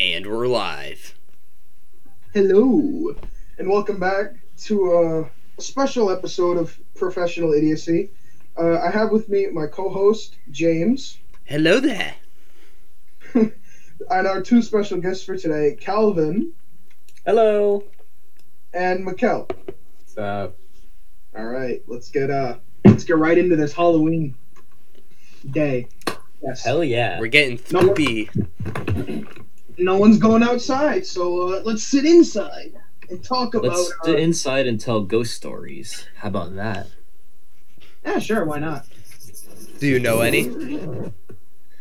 And we're live. Hello, and welcome back to a special episode of Professional Idiocy. Uh, I have with me my co-host James Hello there. and our two special guests for today, Calvin Hello. and Mikkel. What's up? All right, let's get uh, let's get right into this Halloween day. Yes. Hell yeah. We're getting No. spoopy. No one's going outside, so uh, let's sit inside and talk about. Let's uh, sit inside and tell ghost stories. How about that? yeah, sure, why not? Do you know any?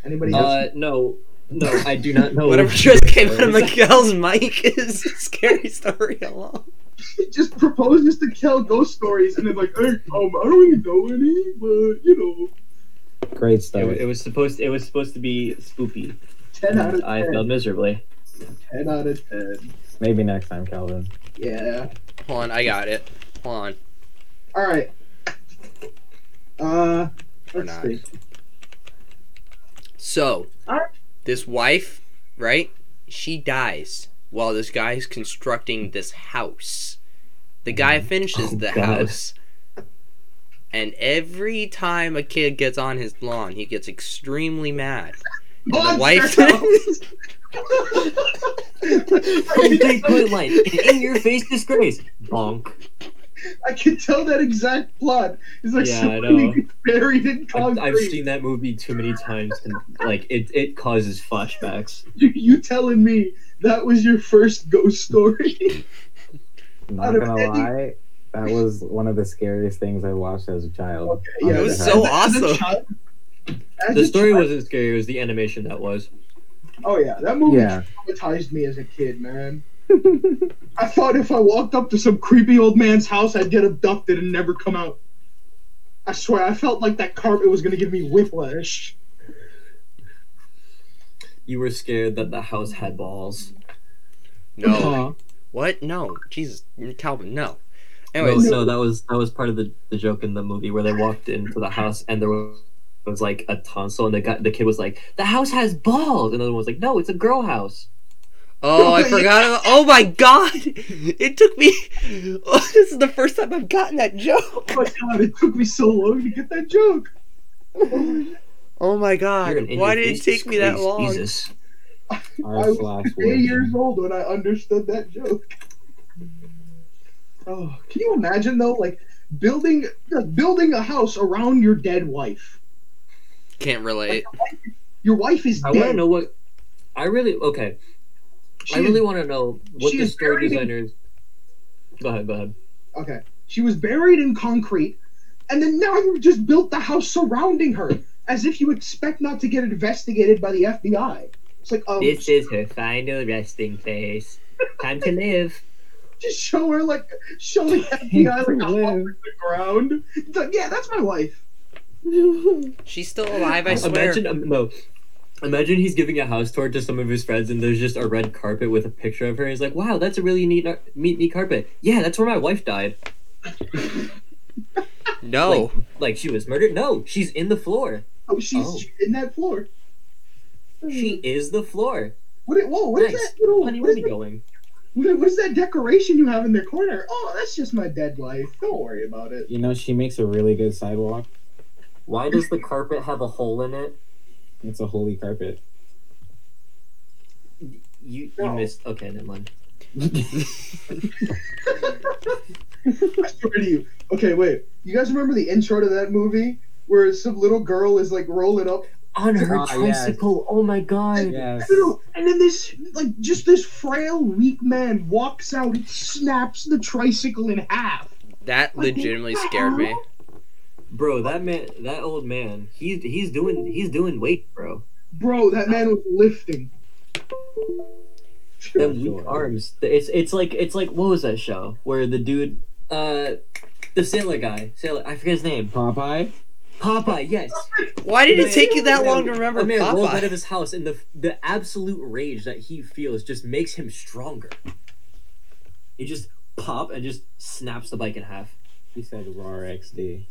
Anybody else? Uh, no. No, I do not know. Whatever just came out of Miguel's mic is a scary story alone. just proposes to tell ghost stories, and then like, hey, um, I don't really know any, but you know, Great It, stuff. it was supposed. It was supposed to be spoopy. Ten out of I failed miserably. Ten out of ten. Maybe next time, Calvin. Yeah. Hold on, I got it. Hold on. All right. Uh, Or let's not. see. So, Alright. this wife, right? She dies while this guy is constructing this house. The guy finishes Oh, the God. house. And every time a kid gets on his lawn, he gets extremely mad. And the Monster wife House! Complete point light. In your face disgrace. Bonk. I can tell that exact plot. is like Yeah, I somebody know. buried in I've, concrete. I've seen that movie too many times, and like it, it causes flashbacks. You, you telling me that was your first ghost story? Not Out of gonna any- lie, that was one of the scariest things I watched as a child. Okay, yeah, It was so a- as a awesome. child- as The story child- wasn't scary. It was the animation that was. Oh yeah, that movie Yeah. traumatized me as a kid, man. I thought if I walked up to some creepy old man's house, I'd get abducted and never come out. I swear, I felt like that carpet was gonna give me whiplash. You were scared that the house had balls. No. Aw. What? No. Jesus. Calvin, no. No, Anyways, no, that was that was part of the, the joke in the movie where they walked into the house and there was, was like a tonsil and the guy the kid was like the house has balls and the other one was like no it's a girl house. Oh, I forgot. About, oh my god! It took me. Oh, this is the first time I've gotten that joke. Oh my god, it took me so long to get that joke. Oh my god! You're an in Why did it take me that long? Jesus. I R was slash eight years old when I understood that joke. Oh, can you imagine though, like building like, building a house around your dead wife? Can't relate. Your wife is I dead. want to know what I really okay. She I really want to know what the is story buried in- designers. Go ahead, go ahead. Okay. She was buried in concrete, and then now you just built the house surrounding her, as if you expect not to get investigated by the FBI. It's like, um, this is her final resting place. Time to live. just show her like, show the FBI like a Live. hole in the ground. It's like, yeah, that's my wife. She's still alive. I swear. Imagine um, no. Imagine he's giving a house tour to some of his friends, and there's just a red carpet with a picture of her. He's like, "Wow, that's a really neat, neat, neat carpet." Yeah, that's where my wife died. No. Like she was murdered. No, she's in the floor. Oh, she's Oh. in that floor. She is the floor. What? Whoa! What is Nice. that little? Honey, What where is, are we going? what, what is that decoration you have in the corner? Oh, that's just my dead wife. Don't worry about it. You know, she makes a really good sidewalk. Why does the carpet have a hole in it? It's a holy carpet. You you No. missed. Okay, never mind. I swear to you. Okay, wait. You guys remember the intro to that movie where some little girl is like rolling up? On her Ah, yes. tricycle. Oh my god. yes. And then this, like, just this frail, weak man walks out and snaps the tricycle in half. That Like, legitimately what the scared me. Hell? Bro, that man, that old man, he's he's doing he's doing weight, bro. Bro, that man was lifting. Them weak Sure. arms. It's it's like it's like what was that show where the dude, uh, the sailor guy, sailor, I forget his name. Popeye? Popeye, yes. Why did it take you that long to remember A man rolls out of his house, and the the absolute rage that he feels just makes him stronger. He just pop and just snaps the bike in half. He said raw XD.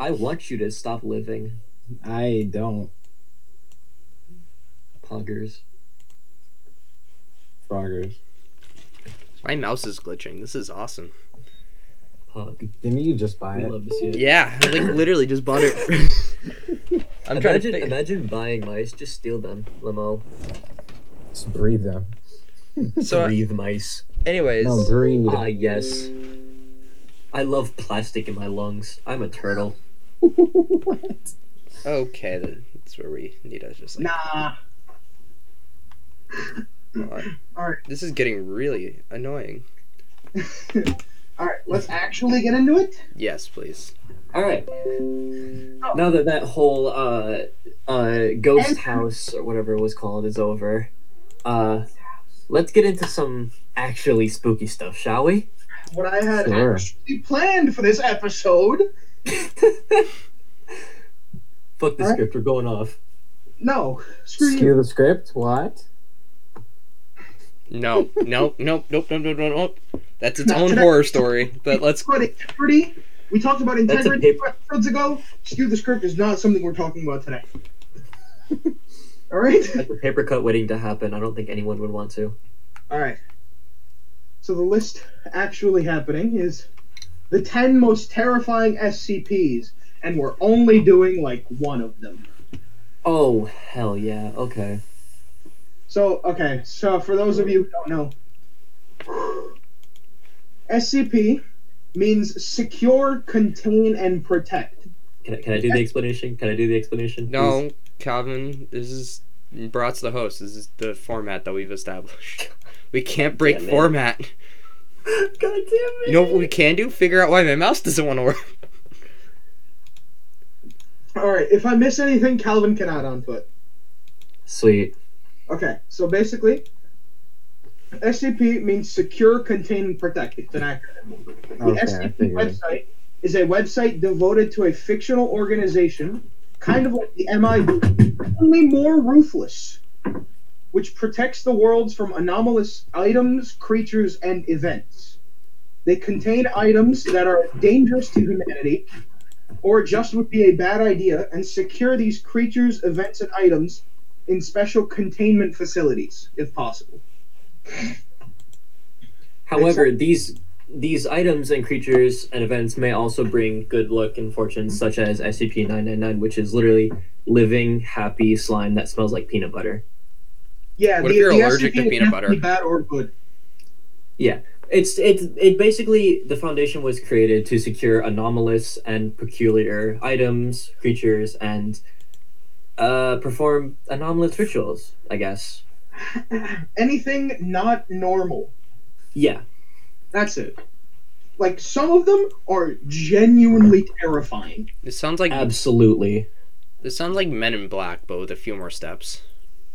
I want you to stop living, I don't. puggers. Froggers. My mouse is glitching. This is awesome. Pug. Didn't you just buy it? love to see it. Yeah, I like literally just bought it. I'm trying to imagine, think. imagine buying mice. Just steal them, Limo. Just breathe them. So, uh, Breathe mice. anyways, No, breathe. Ah, yes. I love plastic in my lungs. I'm a turtle. what? okay, then that's where we need to just like. Nah. Alright. Alright. This is getting really annoying. All right, let's actually get into it. Yes, please. All right. Now that that whole uh, uh, ghost And- house or whatever it was called is over, uh, let's get into some actually spooky stuff, shall we? What I had Sure. actually planned for this episode. Fuck the Alright. script. We're going off. No, screw you. Skew the script? What? No, no, nope, nope, nope, nope, nope, nope. That's its Not own today. horror story. But let's. But integrity. We talked about integrity paper- episodes ago. Skew the script is not something we're talking about today. All right. That's a paper cut waiting to happen. I don't think anyone would want to. All right. So the list actually happening is the 10 most terrifying SCPs, and we're only doing like one of them. Oh hell yeah. Okay. So, okay, so for those of you who don't know, SCP means secure, contain, and protect. Can I, can I do the explanation? Can I do the explanation? No, Calvin, this is Brat's the host. This is the format that we've established. We can't break Damn format. please? God damn it. You know what we can do? Figure out why my mouse doesn't want to work. All right, if I miss anything, Calvin can add on to it. Sweet. Okay, so basically, SCP means secure, contain, and protect. It's an acronym. The Okay, I SCP website is a website devoted to a fictional organization, kind of like the MIB, only more ruthless, which protects the worlds from anomalous items, creatures, and events. They contain items that are dangerous to humanity, or just would be a bad idea, and secure these creatures, events, and items in special containment facilities, if possible. However, these these items and creatures and events may also bring good luck and fortune, such as SCP-999, which is literally living, happy slime that smells like peanut butter. Yeah, What the, if you're the allergic to peanut butter? Bad or good. Yeah, it's it's it basically the foundation was created to secure anomalous and peculiar items, creatures, and uh, perform anomalous rituals. I guess. Anything not normal. Yeah. That's it. Like some of them are genuinely terrifying. This sounds like Absolutely. this sounds like Men in Black, but with a few more steps.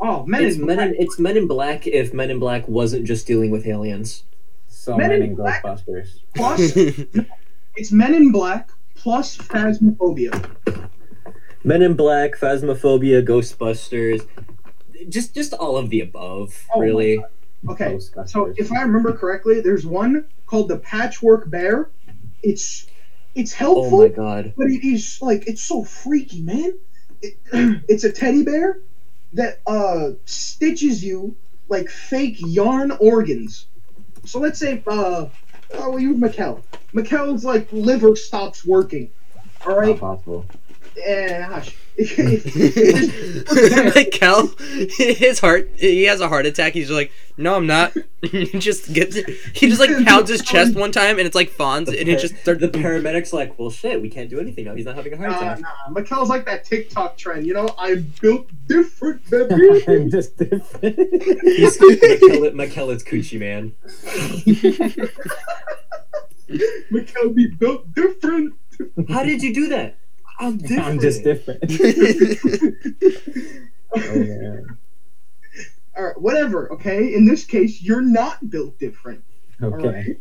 Oh, Men It's in Men in, Black. it's Men in Black if Men in Black wasn't just dealing with aliens. So Men in many Black- Ghostbusters. plus it's Men in Black plus Phasmophobia. Men in Black, Phasmophobia, Ghostbusters, just just all of the above, Oh really. Okay, so if I remember correctly, there's one called the Patchwork Bear. It's it's Oh helpful, my god. but it is like it's so freaky, man. It, it's a teddy bear that uh stitches you like fake yarn organs. So let's say uh oh you Mikkel. Mikkel's like liver stops working. All right. Not possible. and hush. It just- Mikkel, his heart, he has a heart attack. He's like, no, I'm not. he just gets, he just like pounds his chest one time, and it's like Fonz, and it just starts. The paramedics like, well, shit, we can't do anything now. He's not having a heart Nah, attack. nah. Mikkel's like that TikTok trend, you know. I'm built different, baby. I'm just different. He's Mikkel, Mikkel is coochie man. Mikkel be built different. How did you do that? I'm different. I'm just different. oh, man. All right, whatever. Okay. In this case, you're not built different. Okay.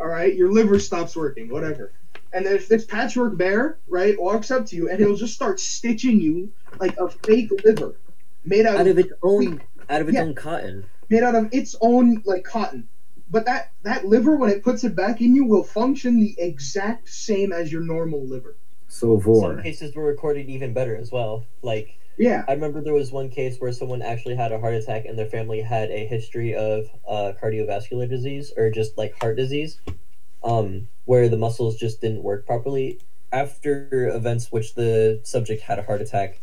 All right. Your liver stops working. Whatever. And then if this patchwork bear, right, walks up to you and he'll just start stitching you like a fake liver made out, out of of its own out of its Yeah. own cotton. made out of its own like cotton. But that that liver, when it puts it back in you, will function the exact same as your normal liver. So for Some cases were recorded even better as well. Like Yeah. I remember there was one case where someone actually had a heart attack and their family had a history of uh, cardiovascular disease or just like heart disease, um, where the muscles just didn't work properly. After events which the subject had a heart attack,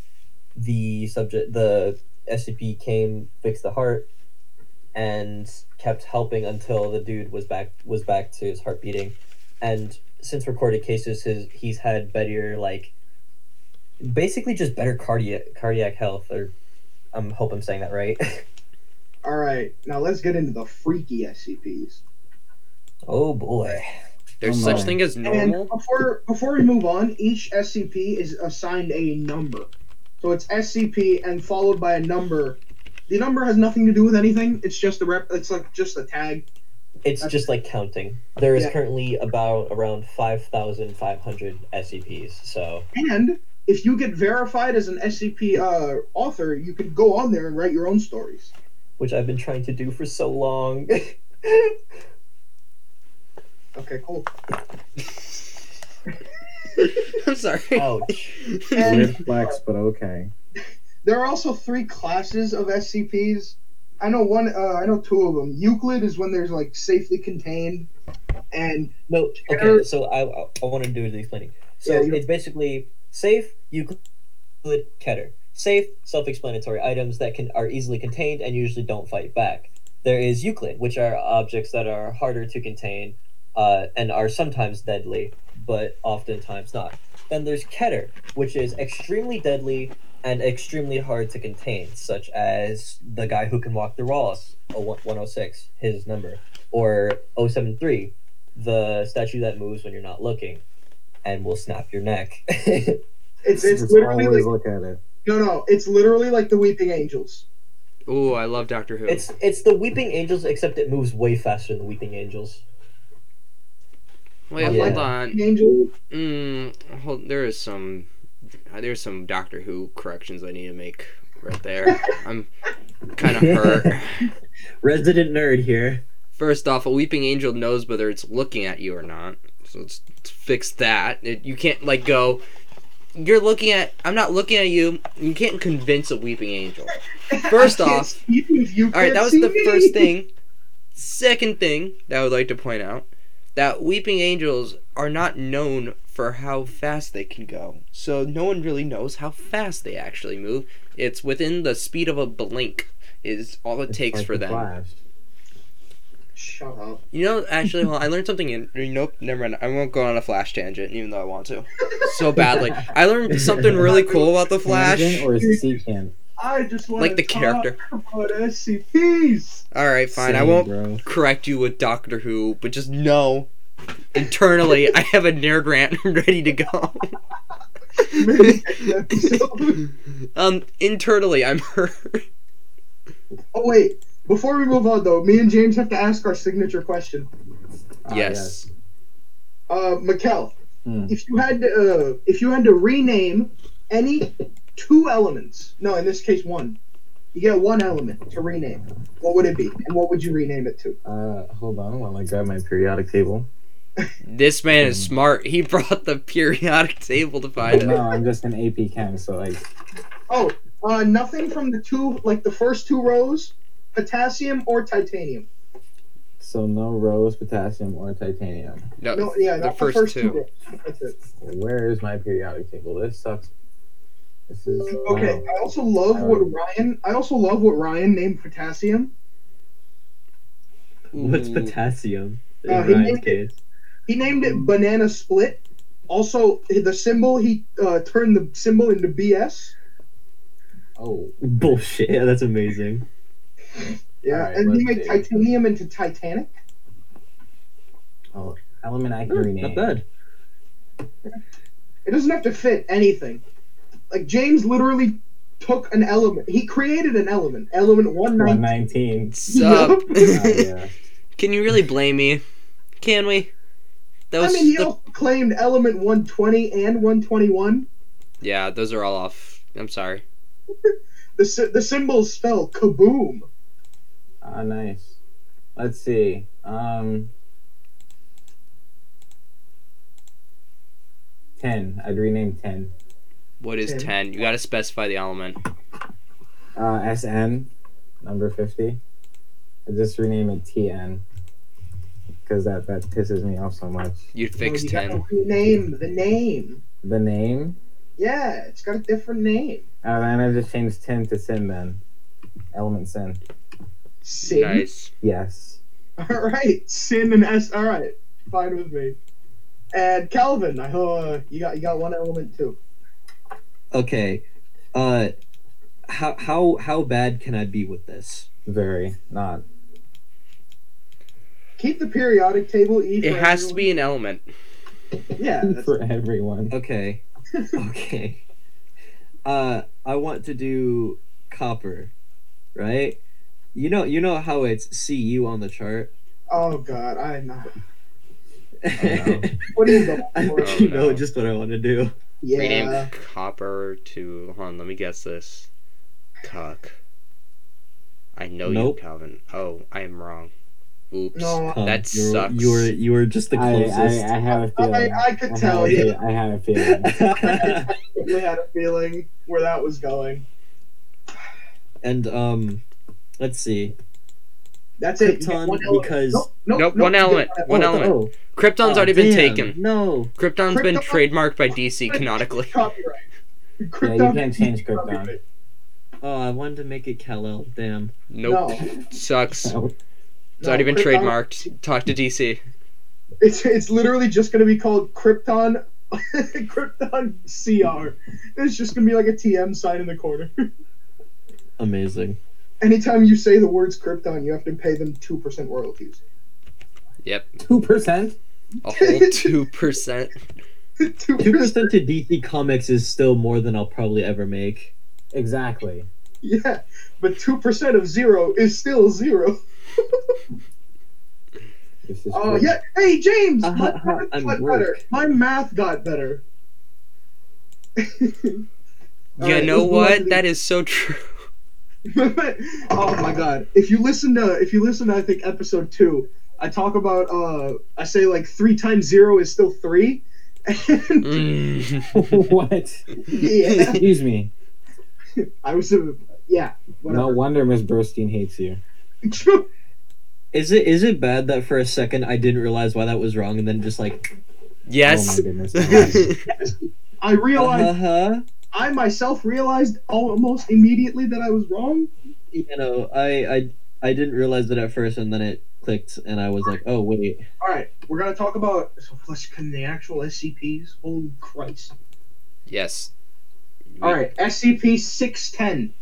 the subject the SCP came, fixed the heart, and kept helping until the dude was back was back to his heart beating. And since recorded cases, his he's had better like basically just better cardiac cardiac health or I'm hope I'm saying that right. All right. Now let's get into the freaky SCPs. oh boy. There's Oh such my. thing as And normal. before before we move on, each SCP is assigned a number. So it's SCP and followed by a number. The number has nothing to do with anything. It's just a rep. It's like just a tag. It's That's- just like counting. There is Yeah. currently about around 5,500 SCPs. So, And if you get verified as an SCP uh, author, you could go on there and write your own stories. which I've been trying to do for so long. Okay, cool. I'm sorry. Ouch. And Weird flex, but okay. there are also three classes of SCPs. I know one. Uh, I know two of them. Euclid is when there's like safely contained, and No, okay, so I, I, want to do the explaining. So Yeah, it's basically safe, Euclid, Keter. Safe, self-explanatory items that can are easily contained and usually don't fight back. There is Euclid, which are objects that are harder to contain uh, and are sometimes deadly, but oftentimes not. Then there's Keter, which is extremely deadly and extremely hard to contain, such as the guy who can walk through walls, oh, 106, his number, or 073, the statue that moves when you're not looking and will snap your neck. it's it's Just literally always like look at it. no no. It's literally like the Weeping Angels. Ooh, I love Doctor Who. it's it's the Weeping Angels, except it moves way faster than the Weeping Angels. Wait, Yeah. hold on. Angel. Mm, hold, there is some, Uh, there's some Doctor Who corrections I need to make right there. I'm kind of hurt. Resident nerd here. First off, a weeping angel knows whether it's looking at you or not. So let's, let's fix that. It, you can't like go. You're looking at. I'm not looking at you. You can't convince a weeping angel. First off- you you All right, that was the me. first thing. Second thing that I would like to point out that weeping angels are not known for how fast they can go. So no one really knows how fast they actually move. It's within the speed of a blink is all it It's takes like for them. Flash. Shut up. You know, actually, well, I learned something in. Nope, never mind. I won't go on a Flash tangent, even though I want to. So badly. I learned something really cool about the Flash. Tangent or secant? I just want Like the character. about SCPs. All right, fine. I won't Bro. correct you with Doctor Who, but just know internally I have a nerd rant ready to go. Maybe next episode. um, internally I'm hurt. oh wait, before we move on though, me and James have to ask our signature question. Ah, yes. Uh, Mikkel, Hmm. if you had to, uh, if you had to rename any two elements, no, in this case one, you get one element to rename. What would it be, and what would you rename it to? Uh, hold on while I grab my periodic table. This man is Hmm. smart. He brought the periodic table to find it. no. I'm just an AP Chem, so like, Oh, uh, nothing from the two, like the first two rows, potassium or titanium. so no rose, potassium, or titanium. No, No, yeah, the not first the first two. two. That's it. Where is my periodic table? This sucks. This is Okay, wow. I also love what Ryan. I also love what Ryan named potassium. What's Ooh. potassium? In Uh, he Ryan's named case. He named it banana split. Also, the symbol he uh, turned the symbol into BS. Oh, Bullshit. Yeah, that's amazing. Yeah, Alright, and he made see. titanium into Titanic. oh, element I can Huh, rename. Not bad. It doesn't have to fit anything. Like James literally took an element. He created an element. Element one One nineteen. nineteen. Sup? Ah, yeah. Can you really blame me? Can we? That I mean, he the- claimed element one twenty and one twenty one. yeah, those are all off. I'm sorry. The sy- the symbols spell kaboom. Ah, nice. Let's see. Um, ten. I'd rename ten. What is Ten. 10? You gotta specify the element. Uh, SN, number 50. I just rename it TN. Because that, that pisses me off so much. You'd fix you 10. gotta rename the name. The name? Yeah, it's got a different name. Uh, then I just changed 10 to Sin then. Element Sin. Sin. Nice. Yes. All right, Sin and S. All right, fine with me. And Calvin, I uh, you got you got one element too. Okay. Uh how how how bad can I be with this? Very. Not. Keep the periodic table E. It for has to be an element. Yeah. that's- For everyone. Okay. okay. Uh I want to do copper, right? You know you know how it's CU on the chart? oh God, I know. no. What do you I for? you know just what I want to do. Yeah. Rename copper to. Hold on, let me guess this. Cuck. I know Nope. you, Calvin. Oh, I am wrong. Oops. No, Come, That you're, sucks. You were you were just the closest. I, I have a feeling. I, I could have tell a you. fe- I have a feeling. I definitely had a feeling where that was going. and um let's see. That's it. you Krypton one element. because Nope, nope, Nope, nope, one you get element, one element. element. Oh, Krypton's oh, already been taken. No. Krypton's been trademarked by DC canonically. Copyright. Yeah, you can't change Krypton. Oh, I wanted to make it Kal-El. Damn. Nope. No, Sucks. No. It's already been Krypton- trademarked. Talk to DC. It's it's literally just gonna be called Krypton Krypton CR. It's just gonna be like a TM sign in the corner. Amazing. Anytime you say the words Krypton, you have to pay them two percent royalties. Yep. 2%? A whole two percent. Two Two percent. percent to DC Comics is still more than I'll probably ever make. Exactly. Yeah, but two percent of zero is still zero. This is Oh good. yeah. Hey James, Uh, my uh, math got broke. better. My math got better. You Alright, know let's move on to what? the- That is so true. oh my god! If you listen to if you listen to I think episode two, I talk about uh I say like three times zero is still three. And Mm. what? yeah, Excuse me. I was a yeah. No wonder Miss Burstein hates you. Is it is it bad that for a second I didn't realize why that was wrong and then just like yes. Oh my goodness. I realized uh huh I myself realized almost immediately that I was wrong. you know I I I didn't realize it at first and then it clicked and I was like oh wait All right, we're gonna talk about so let's can the actual SCPs. Holy Christ! yes. All right, SCP six ten,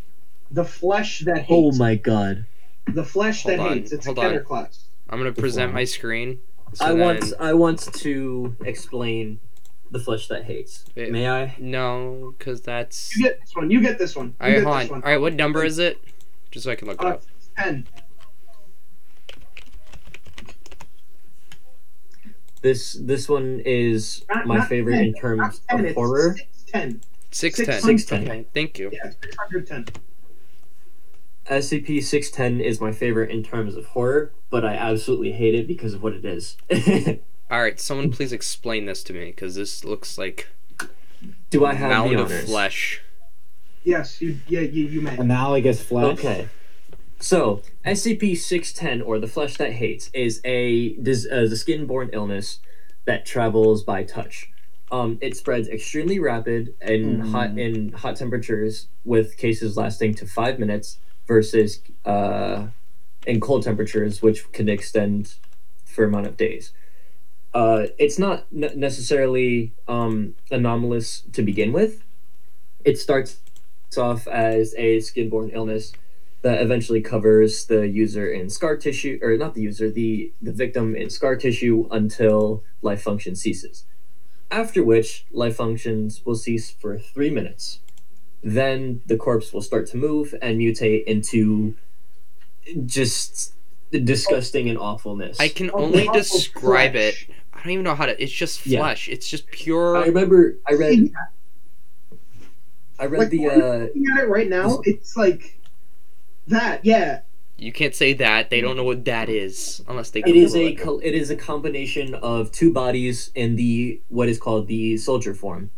the flesh that hates. oh my god The flesh that on, hates. It's hold a on. Class. I'm gonna present my screen. so I want I want to explain the flesh that hates. Wait. May I? No, because that's. You get this one. You get this one. You Alright, hold on. one. Alright, what number is it? Just so I can look it Uh, up. ten. This this one is Not- my not favorite 10, in terms Not ten. of It's horror. six ten. 610. 610. Okay, thank you. Yeah, six hundred ten. SCP six ten is my favorite in terms of horror, but I absolutely hate it because of what it is. Alright, someone please explain this to me, because this looks like Do I have mound the of flesh. Yes, you. Yeah, you. You may. Analogous flesh. Okay. So, SCP 610, or the flesh that hates, is a, dis- uh, a skin borne illness that travels by touch. Um, it spreads extremely rapid in Hmm. hot in hot temperatures, with cases lasting to five minutes, versus uh, in cold temperatures, which can extend for amount of days. Uh, it's not ne- necessarily um, anomalous to begin with. It starts off as a skin-borne illness that eventually covers the user in scar tissue, or not the user, the the victim in scar tissue until life function ceases. After which, life functions will cease for three minutes. Then the corpse will start to move and mutate into just disgusting and awfulness. I can only awful describe it. I don't even know how to. It's just Yeah. flesh. It's just pure. I remember I read I read Like, the uh Looking at it right now, it's like that. Yeah. You can't say that. They don't know what that is unless they. It is Google a col- it is a combination of two bodies in the what is called the soldier form,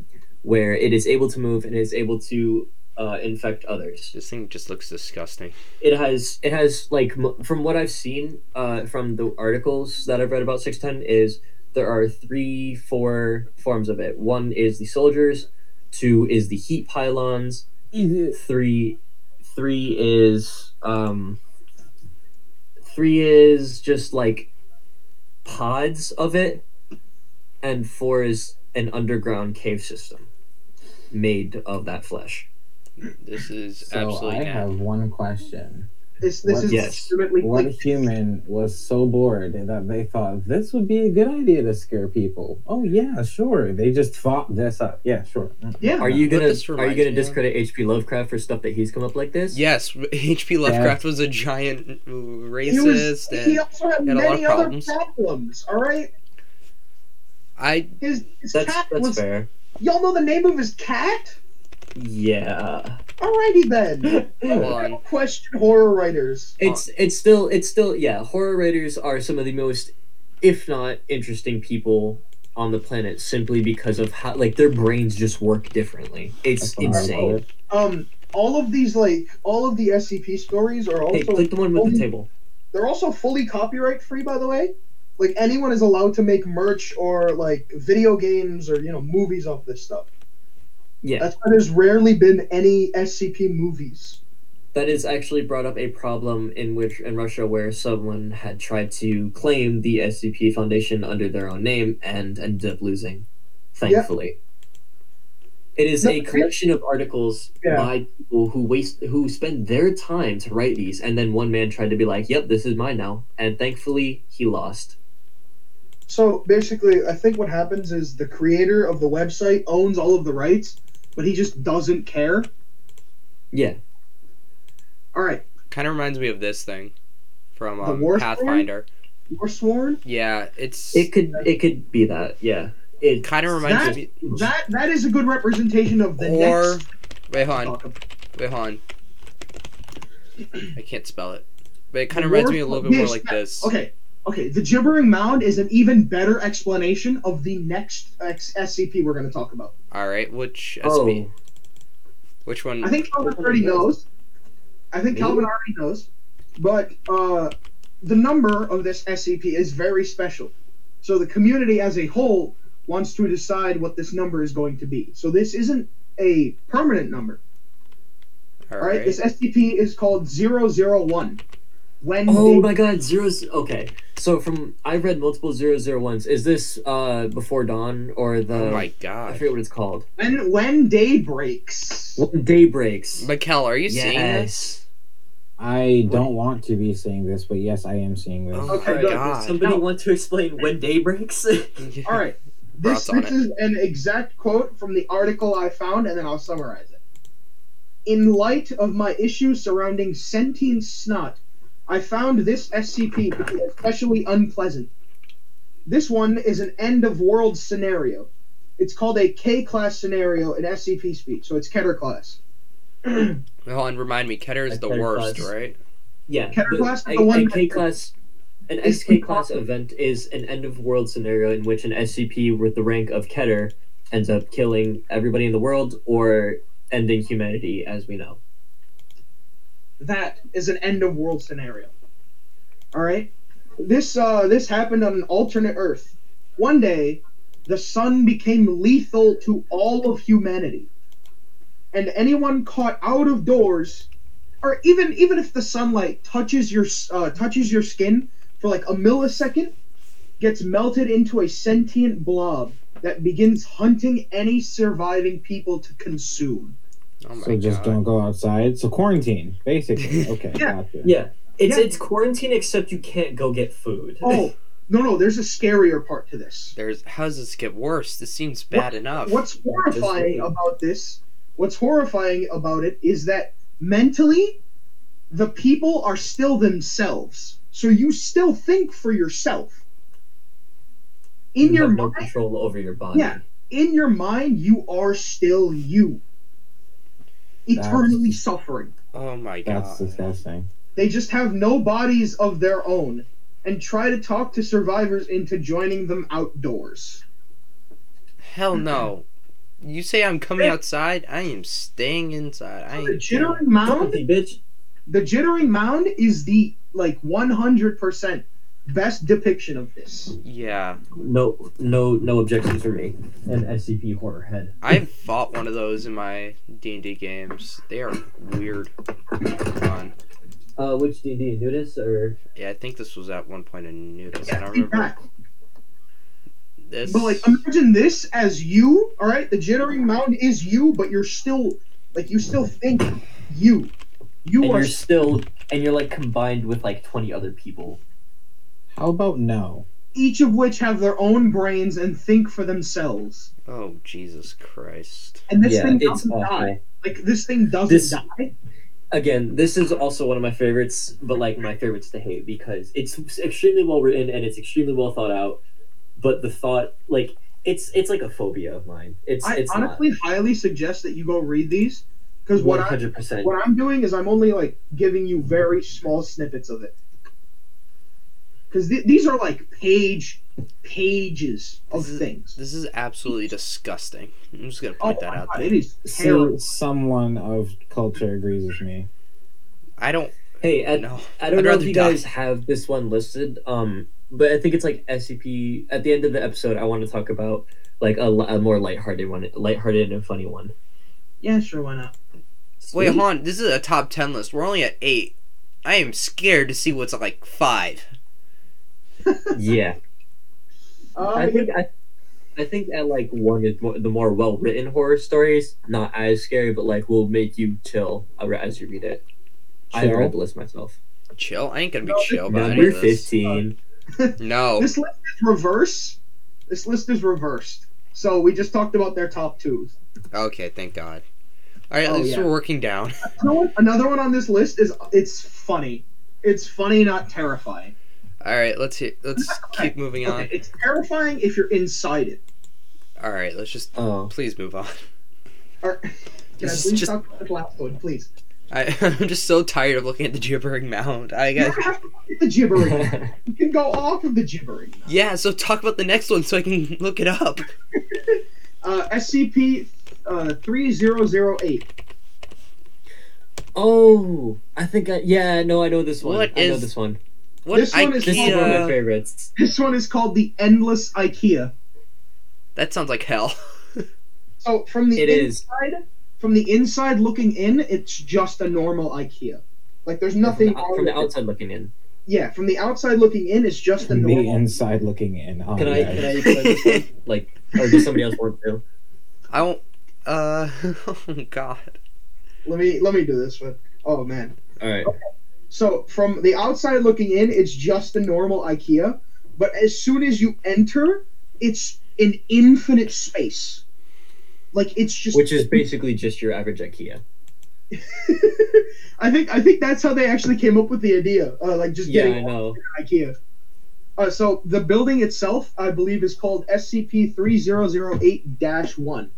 where it is able to move and is able to uh, infect others. This thing just looks disgusting. It has it has like m- from what I've seen uh, from the articles that I've read about six ten is there are three four forms of it. One is the soldiers, two is the heat pylons, three three is um three is just like pods of it and four is an underground cave system made of that flesh This is So absolutely I nasty. have one question. This this What- is Yes. legitimately What like human was so bored that they thought this would be a good idea to scare people? Oh yeah, sure. They just thought this up. Yeah, sure. Yeah. are you gonna are you gonna discredit hp lovecraft for stuff that he's come up like this Yes, H.P. Lovecraft was a giant uh, He, racist, was, he and also had he had a lot of many other problems. problems. All right, I his his that's cat that's was. fair Y'all know the name of his cat? yeah Alrighty then. Hold on. don't question horror writers. it's it's still it's still yeah horror writers are some of the most if not interesting people on the planet simply because of how like their brains just work differently it's That's what I insane. Um, all of these like all of the SCP stories are hey also click the one with the table they're also fully copyright free. By the way, like anyone is allowed to make merch or like video games or you know movies off this stuff. yeah That's why there's rarely been any SCP movies. That is actually brought up a problem in which in Russia where someone had tried to claim the SCP Foundation under their own name and ended up losing. Thankfully, it is a collection of articles Yeah. by people who waste who spend their time to write these, and then one man tried to be like, "Yep, this is mine now," and thankfully he lost. So basically, I think what happens is the creator of the website owns all of the rights, but he just doesn't care. Yeah, All right, kind of reminds me of this thing from um, War Pathfinder. you're sworn. Yeah, it's it could it could be that. Yeah, it kind of reminds That- me. That that is a good representation of the Or next. wait, hold on, wait, hold on. I can't spell it, but it kind of reminds me a little bit more like this. Okay, okay. The gibbering mound is an even better explanation of the next X- SCP we're going to talk about. All right, which oh Which one? I think Calvin already knows. I think Calvin already knows. But uh, the number of this SCP is very special. So the community as a whole wants to decide what this number is going to be. So this isn't a permanent number. All All right. right. This SCP is called 001. When Oh they- my god, zeros. Okay, so from I've read multiple zero zero ones. Is this uh before dawn or the? oh my god I forget what it's called. when when day breaks. When day breaks. Mikkel, are you seeing this? yes. I don't want to be seeing this, but yes, I am seeing this. Oh Okay, my good. god. Somebody Now- want to explain when day breaks? All right. This, Thoughts on this it? is an exact quote from the article I found, and then I'll summarize it. In light of my issues surrounding sentient snot, I found this SCP to be especially unpleasant. This one is an end of world scenario. It's called a K class scenario in SCP speech, so it's Keter class. Hold on, remind me. Keter is A the Keter worst, class. right? yeah. Keter the- class is the one a that- K class. An It's SK class event is an end of world scenario in which an SCP with the rank of Keter ends up killing everybody in the world or ending humanity as we know. That is an end of world scenario. All right, this uh, this happened on an alternate Earth. One day, the sun became lethal to all of humanity, and anyone caught out of doors, or even even if the sunlight touches your uh, touches your skin for like a millisecond, gets melted into a sentient blob that begins hunting any surviving people to consume. Oh my So just god. don't go outside. So quarantine, basically. Okay, Yeah. gotcha. Yeah. It's Yeah. it's quarantine except you can't go get food. Oh no no, there's a scarier part to this. There's how does this get worse? This seems bad enough. What's horrifying wait. about this, what's horrifying about it is that mentally, the people are still themselves. So you still think for yourself. In you your have no mind, control over your body. Yeah. in your mind, you are still you. Eternally That's- suffering. Oh my god. That's god. disgusting. They just have no bodies of their own and try to talk to survivors into joining them outdoors. Hell no. You say I'm coming outside, I am staying inside. I The gibbering mound, bitch. the gibbering mound is the like 100% best depiction of this. Yeah. No, no, no objections for me. An SCP horror head. I've fought one of those in my D&D games. They are weird. Fun. Uh, which D and D nudist or Yeah, I think this was at one point in Nudist. I Yeah, don't remember. back. This. But like, imagine this as you. All right, the gibbering mound is you, but you're still like you still think you. You and are you're still and you're like combined with like twenty other people. How about no? each of which have their own brains and think for themselves. oh Jesus Christ! And this yeah, thing doesn't awful. die. Like this thing doesn't This- die. Again, this is also one of my favorites, but like my favorites to hate because it's extremely well written and it's extremely well thought out. But the thought, like, it's it's like a phobia of mine. It's I it's honestly highly suggest that you go read these because what hundred percent. what I'm doing is I'm only like giving you very small snippets of it. Because th- these are like page pages of This is- things. This is absolutely disgusting. I'm just gonna Oh point that my out god, there. it is terrible. See, someone of culture agrees with me. I don't Hey, at, know. I don't I'd know if you die. guys have this one listed, um, but I think it's like SCP. At the end of the episode, I want to talk about like a, a more lighthearted one, lighthearted and funny one. Yeah, sure, why not? Wait, Sweet. hold on. This is a top ten list. We're only at eight. I am scared to see what's at like five. Yeah, Uh, I think I, I think at like one is more, the more well written horror stories, not as scary, but like will make you chill as you read it. I Chill? read the list myself. Chill. I ain't gonna be No, chill about any Number of this. fifteen. No. This list is reverse. This list is reversed. So we just talked about their top twos. Okay, thank God. All right, at Oh, least yeah. we're working down. Another one, another one on this list is it's funny. It's funny, not terrifying. All right, let's hit, let's Okay, keep moving Okay, on. it's terrifying if you're inside it. All right, let's just Oh, please move on. Or, can I This is please just- talk about the last one, please? I, I'm just so tired of looking at the gibbering mound. I guess You got have to look at the gibbering. you can go off of the gibbering. yeah. So talk about the next one so I can look it up. Uh, SCP uh, 3008. oh, I think I yeah no I know this one. What I know this one. What This one is is one of my favorites. This one is called the Endless IKEA. That sounds like hell. So from the It is. inside, from the inside looking in, it's just a normal IKEA. Like there's nothing from, the, from the with it. outside looking in. Yeah, from the outside looking in, it's just a From the inside looking in. Oh, Can I yeah. can I explain this one? Like, or does somebody else want to? I won't. Uh. Oh God. Let me let me do this one. Oh man. All right. So from the outside looking in, it's just a normal IKEA, but as soon as you enter, it's an infinite space. Like it's just. Which is basically just your average IKEA. I think I think that's how they actually came up with the idea. Uh, like just Yeah, getting I know. IKEA. Uh, so the building itself, I believe, is called SCP 3008-1.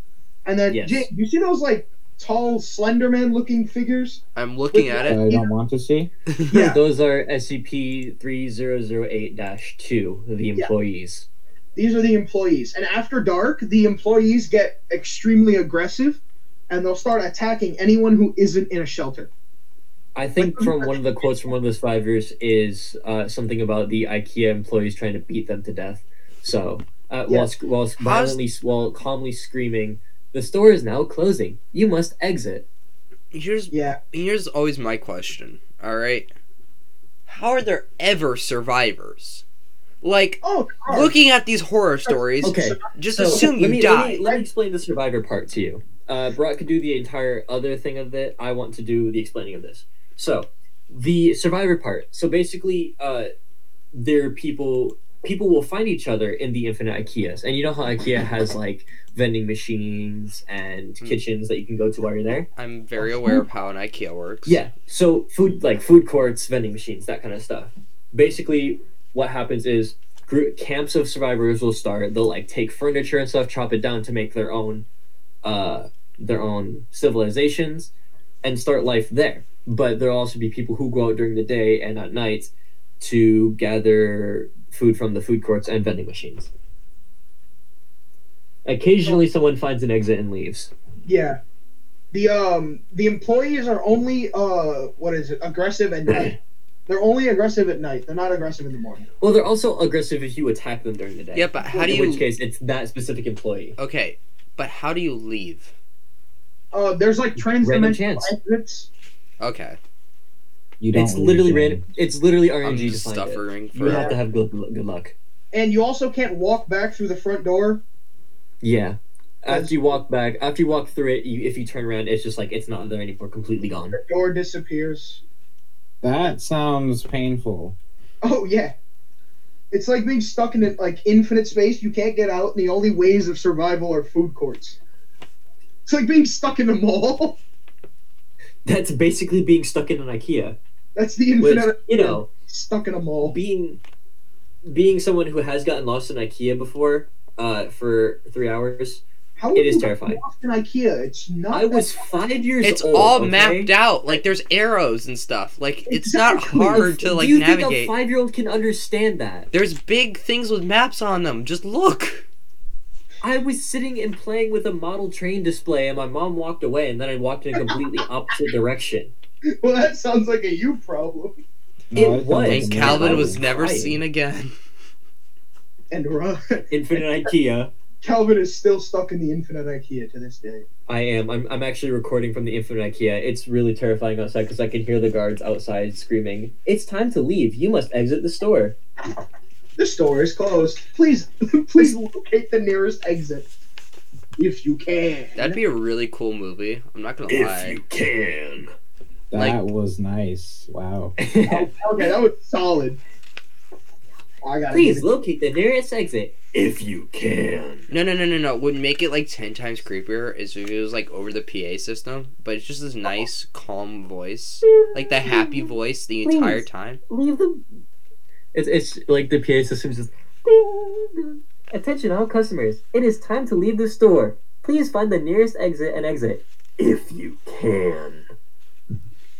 and then Yes. Jay, you see those like tall Slenderman looking figures? I'm looking at it. I don't want to see. Yeah. Those are SCP three zero zero eight two, the employees. These are the employees, and after dark, the employees get extremely aggressive, and they'll start attacking anyone who isn't in a shelter. I think from one of the quotes from one of the survivors is uh, something about the IKEA employees trying to beat them to death. So, uh, Yeah. while, while violently, while calmly screaming, "The store is now closing. You must exit." Here's Yeah, here's always my question. All right. How are there ever survivors? Like Oh, God. looking at these horror stories, Okay, just so assume let you me, die. Let me, let me explain the survivor part to you. Uh, Brock could do the entire other thing of it. I want to do the explaining of this. So, the survivor part. So basically, uh, there are people. People will find each other in the infinite IKEAs, and you know how IKEA has like vending machines and Hmm. kitchens that you can go to while you're there. I'm very aware of how an IKEA works. Yeah. So food like food courts, vending machines, that kind of stuff. Basically, what happens is group, camps of survivors will start. They'll like take furniture and stuff, chop it down to make their own, uh, their own civilizations, and start life there. But there'll also be people who go out during the day and at night to gather food from the food courts and vending machines. Occasionally, someone finds an exit and leaves. Yeah. The um the employees are only uh what is it aggressive at night. They're only aggressive at night. They're not aggressive in the morning. Well, they're also aggressive if you attack them during the day. Yeah, but how do you? in you? which case, it's that specific employee. Okay, but how do you leave? Uh, there's like Random transdimensional chance. exits. Okay, You don't. It's leave literally your- random. It's literally I'm RNG to just find it. suffering You for. have to have good, good luck. And you also can't walk back through the front door. Yeah. After you walk back, after you walk through it, you, if you turn around, it's just like it's not there anymore, completely gone. The door disappears. That sounds painful. Oh yeah. It's like being stuck in like infinite space. You can't get out, and the only ways of survival are food courts. It's like being stuck in a mall. That's basically being stuck in an IKEA. That's the Which, infinite. you know, stuck in a mall. being being someone who has gotten lost in IKEA before, uh, for three hours, How it would is you get terrifying. lost in IKEA? It's not. I was five years old. It's old. all okay? mapped out. Like there's arrows and stuff. Like it's not hard to like Do you navigate. think a five-year-old can understand that? There's big things with maps on them. Just look. I was sitting and playing with a model train display, and my mom walked away, and then I walked in a completely opposite direction. Well, that sounds like a you problem. It that was. And Calvin was was never crying. seen again. And uh, Infinite IKEA. Calvin is still stuck in the infinite IKEA to this day. I am. I'm, I'm actually recording from the Infinite IKEA. It's really terrifying outside because I can hear the guards outside screaming, It's time to leave. You must exit the store. The store is closed. Please, please locate the nearest exit, if you can. That'd be a really cool movie. I'm not gonna lie. If you can. That Like- was nice. Wow. Oh, okay, that was solid. I got Please locate the nearest exit if you can. No, no, no, no, no. Would make it like ten times creepier is if it was like over the PA system, but it's just this uh-huh. nice, calm voice, like the happy voice the entire time. Leave the. It's, it's like the PA system just. Attention, all customers. It is time to leave the store. Please find the nearest exit and exit. If you can.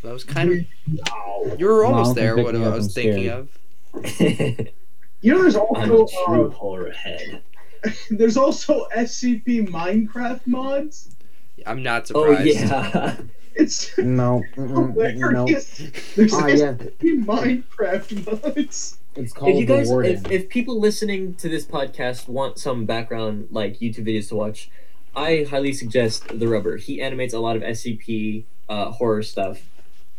That was kind of. Wow. You were almost I'm there. What I was thinking scared. of. You know, there's I'm also a true uh, horror head. there's also SCP Minecraft mods. I'm not surprised. Oh yeah. It's No. mm-mm, no. hilarious. There's Ah, yeah. SCP Minecraft mods. It's called if you the guys, Warden. if, if people listening to this podcast want some background like YouTube videos to watch, I highly suggest the Rubber. He animates a lot of SCP uh, horror stuff,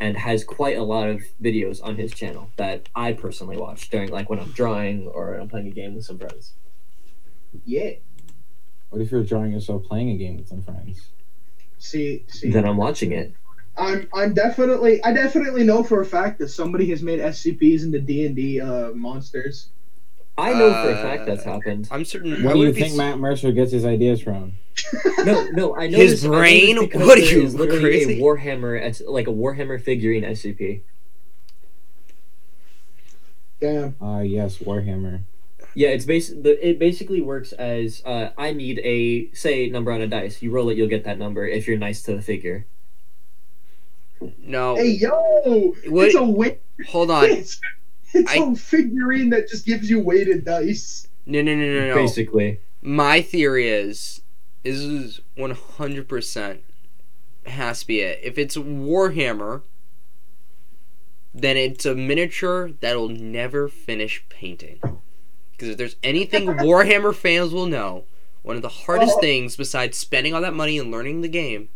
and has quite a lot of videos on his channel that I personally watch during like when I'm drawing or I'm playing a game with some friends. Yeah. What if you're drawing yourself playing a game with some friends? See, see. Then I'm watching it. I'm I'm definitely I definitely know for a fact that somebody has made SCPs into D and D uh, monsters. I know for a Uh, fact that's happened. I'm certain. I Where do you wouldn't be think s- Matt Mercer gets his ideas from? No, no, I know His this- I know this brain? because What are there you, is literally crazy? A Warhammer, S- like a Warhammer figurine SCP. Damn. Ah, yes, Warhammer. Yeah, it's bas- the, It basically works as uh, I need a say number on a dice. You roll it, you'll get that number if you're nice to the figure. No. Hey yo! What- It's a weight. Hold on. It's, it's I- a figurine that just gives you weighted dice. No, no, no, no, no. Basically, My theory is, this is 100% has to be it. If it's Warhammer, then it's a miniature that'll never finish painting. Because if there's anything Warhammer fans will know, one of the hardest Oh. things besides spending all that money and learning the game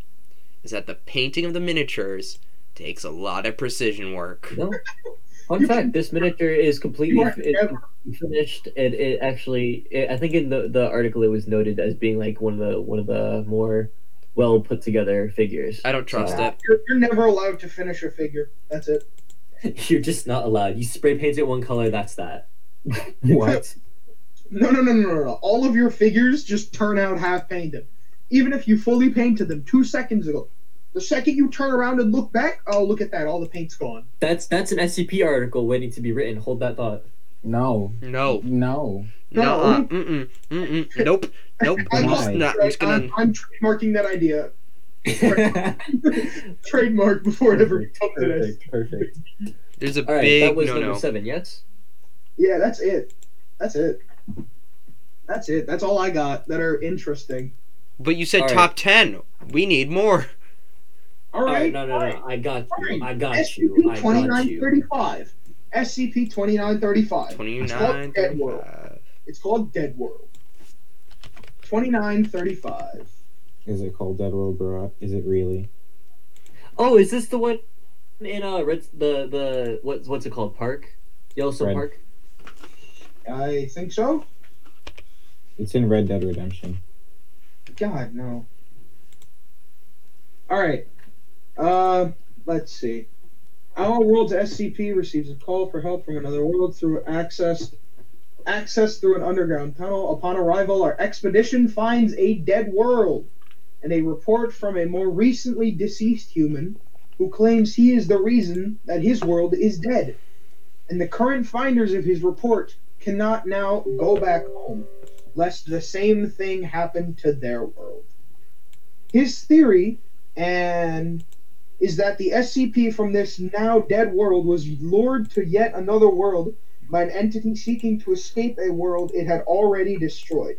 is that the painting of the miniatures takes a lot of precision work. no. Fun fact: This miniature is completely You it, finished. It, it actually, it, I think in the, the article it was noted as being like one of the one of the more well put together figures. I don't trust Uh, it. You're, you're never allowed to finish a figure. That's it. You're just not allowed. You spray paint it one color. That's that. What? No, no, no, no, no, no. All of your figures just turn out half painted. Even if you fully painted them two seconds ago. The second you turn around and look back, oh, look at that. All the paint's gone. That's that's an SCP article waiting to be written. Hold that thought. No. No. No. No. No. Uh, mm-mm. Mm-mm. Nope. Nope. I'm Why? just not. I'm just gonna. I'm, I'm trademarking that idea. Trademark before it ever comes to this. Perfect. Perfect. There's a All right, big that was no number no. seven. Yes. Yeah, that's it. That's it. That's it. That's all I got that are interesting. But you said All right. top ten. We need more. All All right. right, no, no, fine. no. I got you. Fine. I got SCP you. I got you. 2935. SCP 2935. Twenty It's called Dead World. It's called Dead World. 2935. Is it called Dead World, bro? Is it really? Oh, is this the one in uh Red the the what's what's it called? Park? Yellowstone Red. Park? I think so. It's in Red Dead Redemption. God, no. All right. Uh, let's see. Our world's SCP receives a call for help from another world through access access through an underground tunnel. Upon arrival, our expedition finds a dead world and a report from a more recently deceased human who claims he is the reason that his world is dead. And the current finders of his report cannot now go back home lest the same thing happen to their world. His theory and is that the SCP from this now dead world was lured to yet another world by an entity seeking to escape a world it had already destroyed.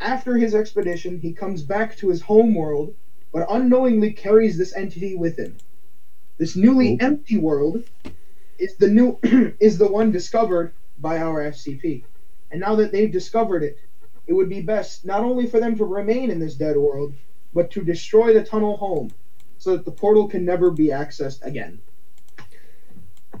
After his expedition, he comes back to his home world, but unknowingly carries this entity with him. This newly Oh. empty world is the new is the one discovered by our SCP. And now that they've discovered it, it would be best not only for them to remain in this dead world, but to destroy the tunnel home so that the portal can never be accessed again.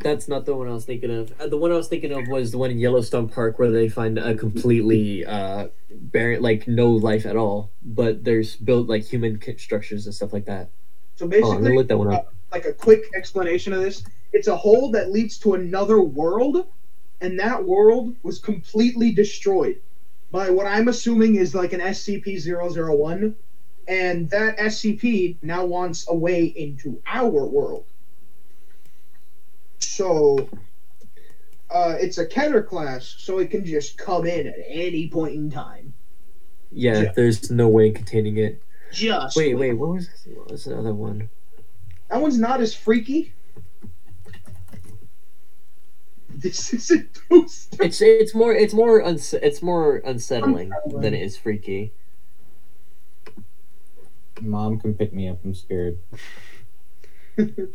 That's not the one I was thinking of. Uh, the one I was thinking of was the one in Yellowstone Park where they find a completely uh barren, like no life at all, but there's built like human structures and stuff like that. So Oh, basically, look that one up. like a quick explanation of this, it's a hole that leads to another world, and that world was completely destroyed by what I'm assuming is like an SCP-001, and that SCP now wants a way into our world. So, uh, it's a Keter class, so it can just come in at any point in time. Yeah, Yeah. there's no way containing it. Just Wait, wait, what was what was the other one? That one's not as freaky. This isn't. It's it's more it's more unse- it's more unsettling Unsettling. than it is freaky. Mom can pick me up. I'm scared.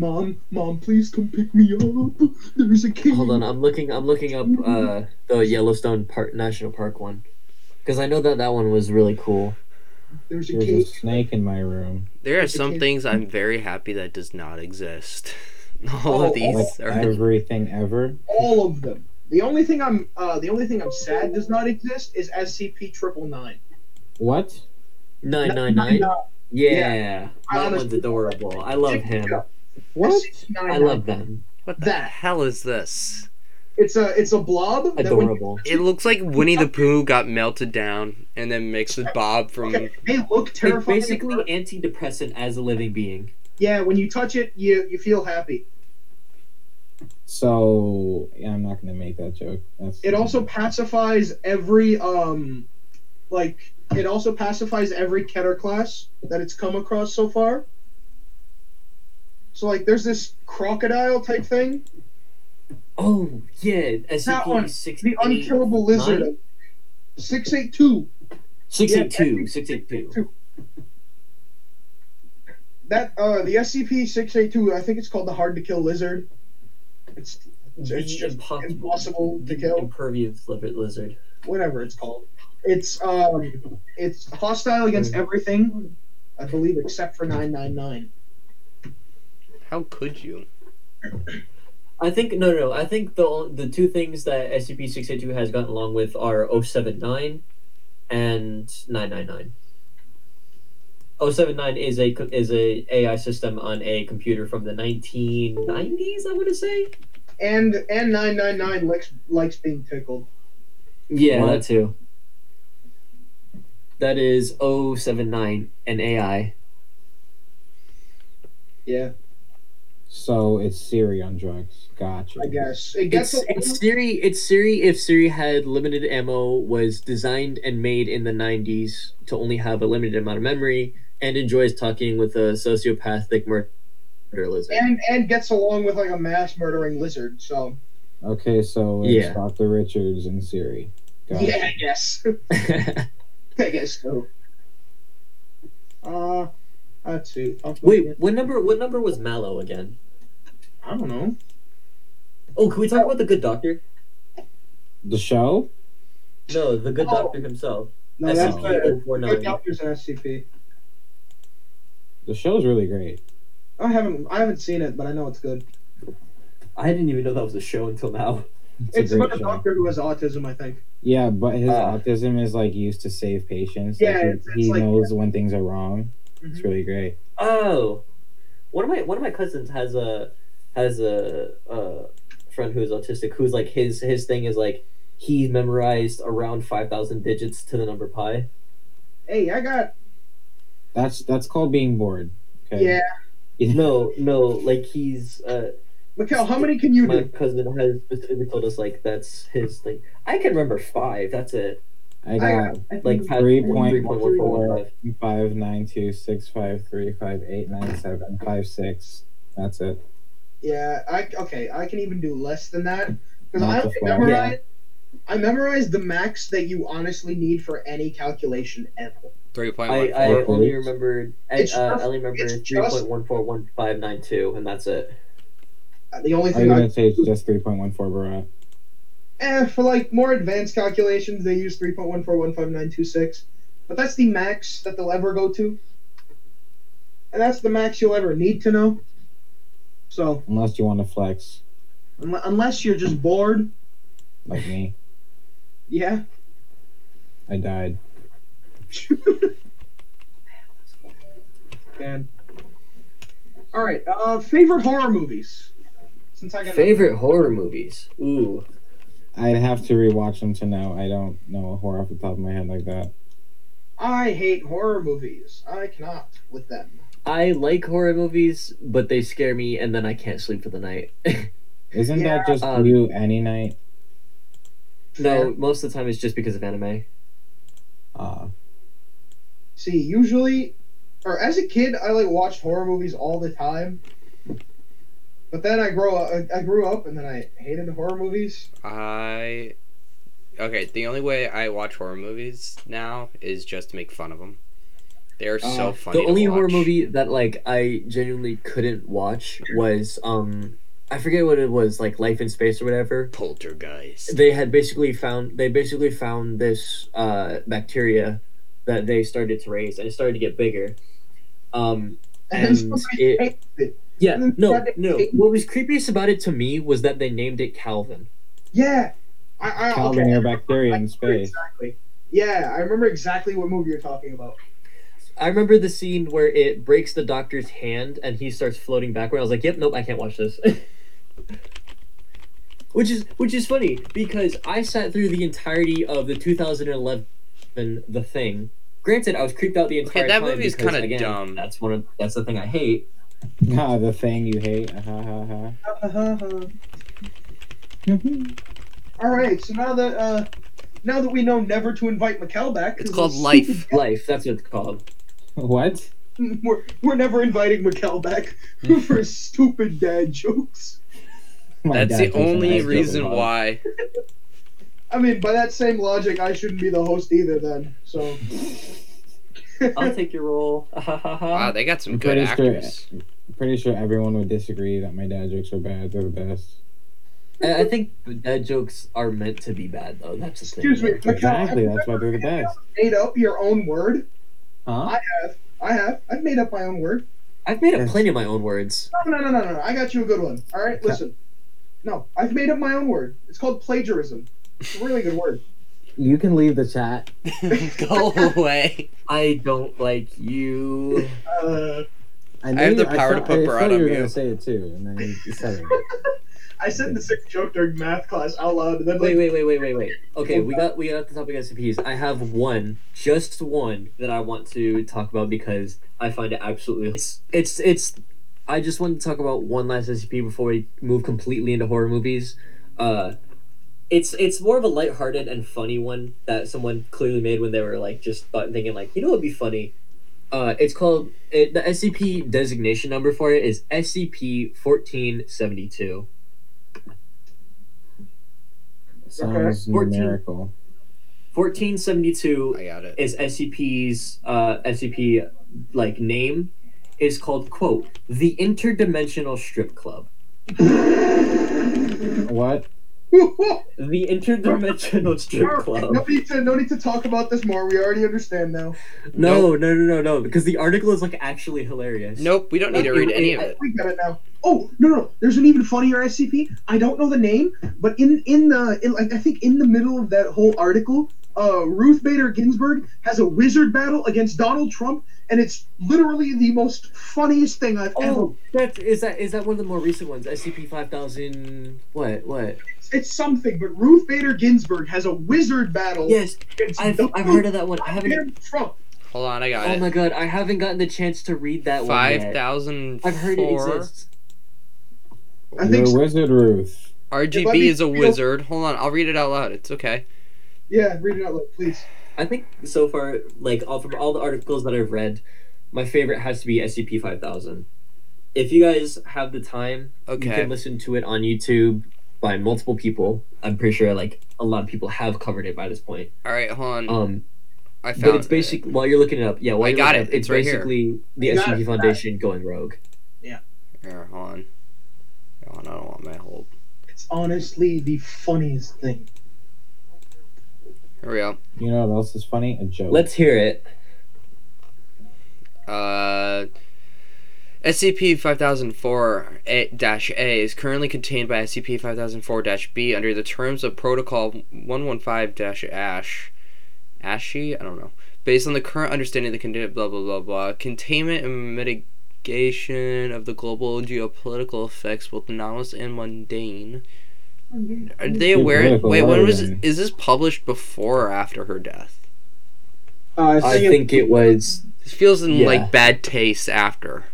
Mom, mom, please come pick me up. There's a cave. Hold on, I'm looking I'm looking up uh the Yellowstone Park National Park one. Cuz I know that that one was really cool. There's a There's a snake in my room. There are some things I'm very happy that does not exist. All Oh, of these Like are everything ever. All of them. The only thing I'm, uh, the only thing I'm sad does not exist is SCP triple nine. What? 999. Yeah. I That honestly- one's adorable. I love him. What? I love them. what the that. hell is this? It's a, it's a blob. that when you- Adorable. It looks like Winnie the Pooh got melted down and then mixed with Bob from. Okay, they look It's terrifying. basically antidepressant as a living being. yeah. When you touch it, you you feel happy. So yeah, I'm not gonna make that joke. That's It also pacifies every um, like it also pacifies every Keter class that it's come across so far. So like, there's this crocodile type thing, Oh, yeah. That one, SCP the unkillable lizard. Six eight two. 682. Yeah, 682. That uh, the SCP six eight two. I think it's called the hard to kill lizard. It's it's The just impossible- impossible to The kill. impervious li- lizard. Whatever it's called. It's um, it's hostile against everything. I believe except for nine nine nine. How could you? I think no, no, no. I think the the two things that SCP six eight two has gotten along with are 079 and nine nine nine. 079 is a is a AI system on a computer from the 1990s. I want to say. And and nine nine nine likes likes being tickled. Yeah, What? that too. That is 079 and AI. Yeah, So it's Siri on drugs. Gotcha. I guess it gets It's, a it's Siri. It's Siri. If Siri had limited ammo, was designed and made in the '90s to only have a limited amount of memory, and enjoys talking with a sociopathic murder lizard. and and gets along with like a mass murdering lizard. So Okay, so it's Yeah. Dr. Richards and Siri. Got it. yeah, I guess. I guess so. Uh, let's see. Wait, what number? What number was Mallow again? I don't know. Oh, can we talk about the Good Doctor? The show? No, the Good Oh. Doctor himself. No, that's SCP the Good 049. Doctor's an SCP. The show's really great. I haven't I haven't seen it, but I know it's good. I didn't even know that was a show until now. It's, a It's great about a show. doctor who has autism, I think. Yeah, but his Ah. autism is like used to save patients. Yeah, Like, he- it's- it's he like- knows when things are wrong. It's Mhm. really great. Oh, one of my one of my cousins has a has a, a friend who is autistic. Who's like his his thing is like he memorized around five thousand digits to the number pi. Hey, I got That's that's called being bored. Okay. yeah. No, no, like he's uh, Mikkel, how many can you do? my do? cousin has specifically told us like that's his thing. I can remember five. That's it. I got I Like think- past three three point point one four one four five. five nine two six five three five eight nine seven five six. That's it. yeah, I okay. I can even do less than that because Not I the only five. Memorize. I memorized the max that you honestly need for any calculation ever. Three point I, I four. four. only remembered I, It's uh, I only remember it's three just- point one four one five nine two, and that's it. Uh, The only thing I'm gonna say it's just three point one four, Barat? Eh, for like more advanced calculations, they use 3.1415926. But that's the max that they'll ever go to. And that's the max you'll ever need to know. So, Unless you want to flex, unless you're just bored, like me. Yeah. I died. And all right, uh, favorite horror movies. Since I got Favorite horror movies. Ooh. I'd have to rewatch them to know. I don't know a horror off the top of my head like that. I hate horror movies. I cannot with them. I like horror movies, but they scare me, and then I can't sleep for the night. Isn't Yeah, that just um, you any night? No, most of the time it's just because of anime. Uh, See, usually, or as a kid, I like watched horror movies all the time. But then I grow up, I grew up, and then I hated horror movies. I okay. The only way I watch horror movies now is just to make fun of them. They are so Uh, funny. the to only horror watch. movie that like I genuinely couldn't watch was um I forget what it was like Life in Space or whatever. Poltergeist. They had basically found they basically found this uh bacteria that they started to raise and it started to get bigger. Um And, And it- it. yeah no no what was creepiest about it to me was that they named it Calvin. Yeah, I, I Calvin, okay. you're bacteria in space. Exactly. Yeah, I remember exactly what movie you're talking about. I remember the scene where it breaks the doctor's hand and he starts floating backward. I was like, "Yep, nope, I can't watch this." which is which is funny because I sat through the entirety of the 2011 The Thing. Granted, I was creeped out the entire Okay, that time. movie is kinda again, dumb. That's one of that's the thing I hate. Ah, the thing you hate. Ha ha ha. All right, so now that uh, now that we know never to invite Mikkel back, it's called we're Life. Life, that's what it's called. What? We're, we're never inviting Mikkel back for stupid dad jokes. My That's the only reason joking why. I mean, by that same logic, I shouldn't be the host either. Then, so I'll take your role. Wow, they got some I'm good pretty sure- actors. it. Pretty sure everyone would disagree that my dad jokes are bad. They're the best. I I think dad jokes are meant to be bad, though. That's the thing. Excuse me. though. Exactly. That's why they're the best. made up your own word. Huh? I have. I have. I've made up my own word. I've made up Yes. plenty of my own words. No, no, no, no, no. I got you a good one. All right, listen. No, I've made up my own word. It's called plagiarism. It's a really good word. You can leave the chat. Go away. I don't like you. Uh, I, I have knew- the power to thought- put I Barat on you were mute. gonna say it too, and then you said it. I said the sixth joke during math class out loud, and then Wait, like, wait, wait, wait, wait, wait. Okay, we got we got the topic of SCPs. I have one, just one, that I want to talk about because I find it absolutely. It's it's it's. I just wanted to talk about one last SCP before we move completely into horror movies. Uh, it's it's more of a lighthearted and funny one that someone clearly made when they were like just thought, thinking like you know it'd be funny. Uh, it's called it, the SCP designation number for it is SCP fourteen seventy two. Sounds 14. numerical. Fourteen seventy two I got it. is SCP's uh, SCP like name is called quote the interdimensional strip club. What? The interdimensional strip club. no need to no need to talk about this more. We already understand now. No, no, no, no, no. Because the article is like actually hilarious. Nope, we don't need to read any of it. We get it now. Oh no no! There's an even funnier SCP. I don't know the name, but in in the in like I think in the middle of that whole article, uh, Ruth Bader Ginsburg has a wizard battle against Donald Trump, and it's literally the most funniest thing I've ever. Oh, that is that is that one of the more recent ones? SCP five thousand. What? What? It's something, but Ruth Bader Ginsburg has a wizard battle. Yes, against I've Donald I've heard of that one. I haven't. Donald Trump. Hold on, I got Oh it. Oh my god, I haven't gotten the chance to read that one Five yet. thousand I've heard it exists. I think You're so. wizard, Ruth. RBG If I is a wizard. Hold on, I'll read it out loud. It's okay. Yeah, read it out loud, please. I think so far, like all from all the articles that I've read, my favorite has to be SCP five thousand. If you guys have the time, okay. you can listen to it on YouTube by multiple people. I'm pretty sure like a lot of people have covered it by this point. All right, hold on. Um, I found but it's it. While you're looking it up, yeah, while I you're got it. up, It's right here. basically the You got SCP it. Foundation going rogue. Yeah. Here, hold on. Hold on, I don't want my hold. It's honestly the funniest thing. Here we go. You know what else is funny? A joke. Let's hear it. Uh, SCP 5004 A is currently contained by SCP 5004 B under the terms of Protocol 115 Ash. Ashy? I don't know. Based on the current understanding of the condition, blah blah blah blah. Containment and mitigation of the global geopolitical effects, both anomalous and mundane. Are they aware? Wait, when was is this published before or after her death? Uh, I think it was This feels in Yeah. like bad taste after.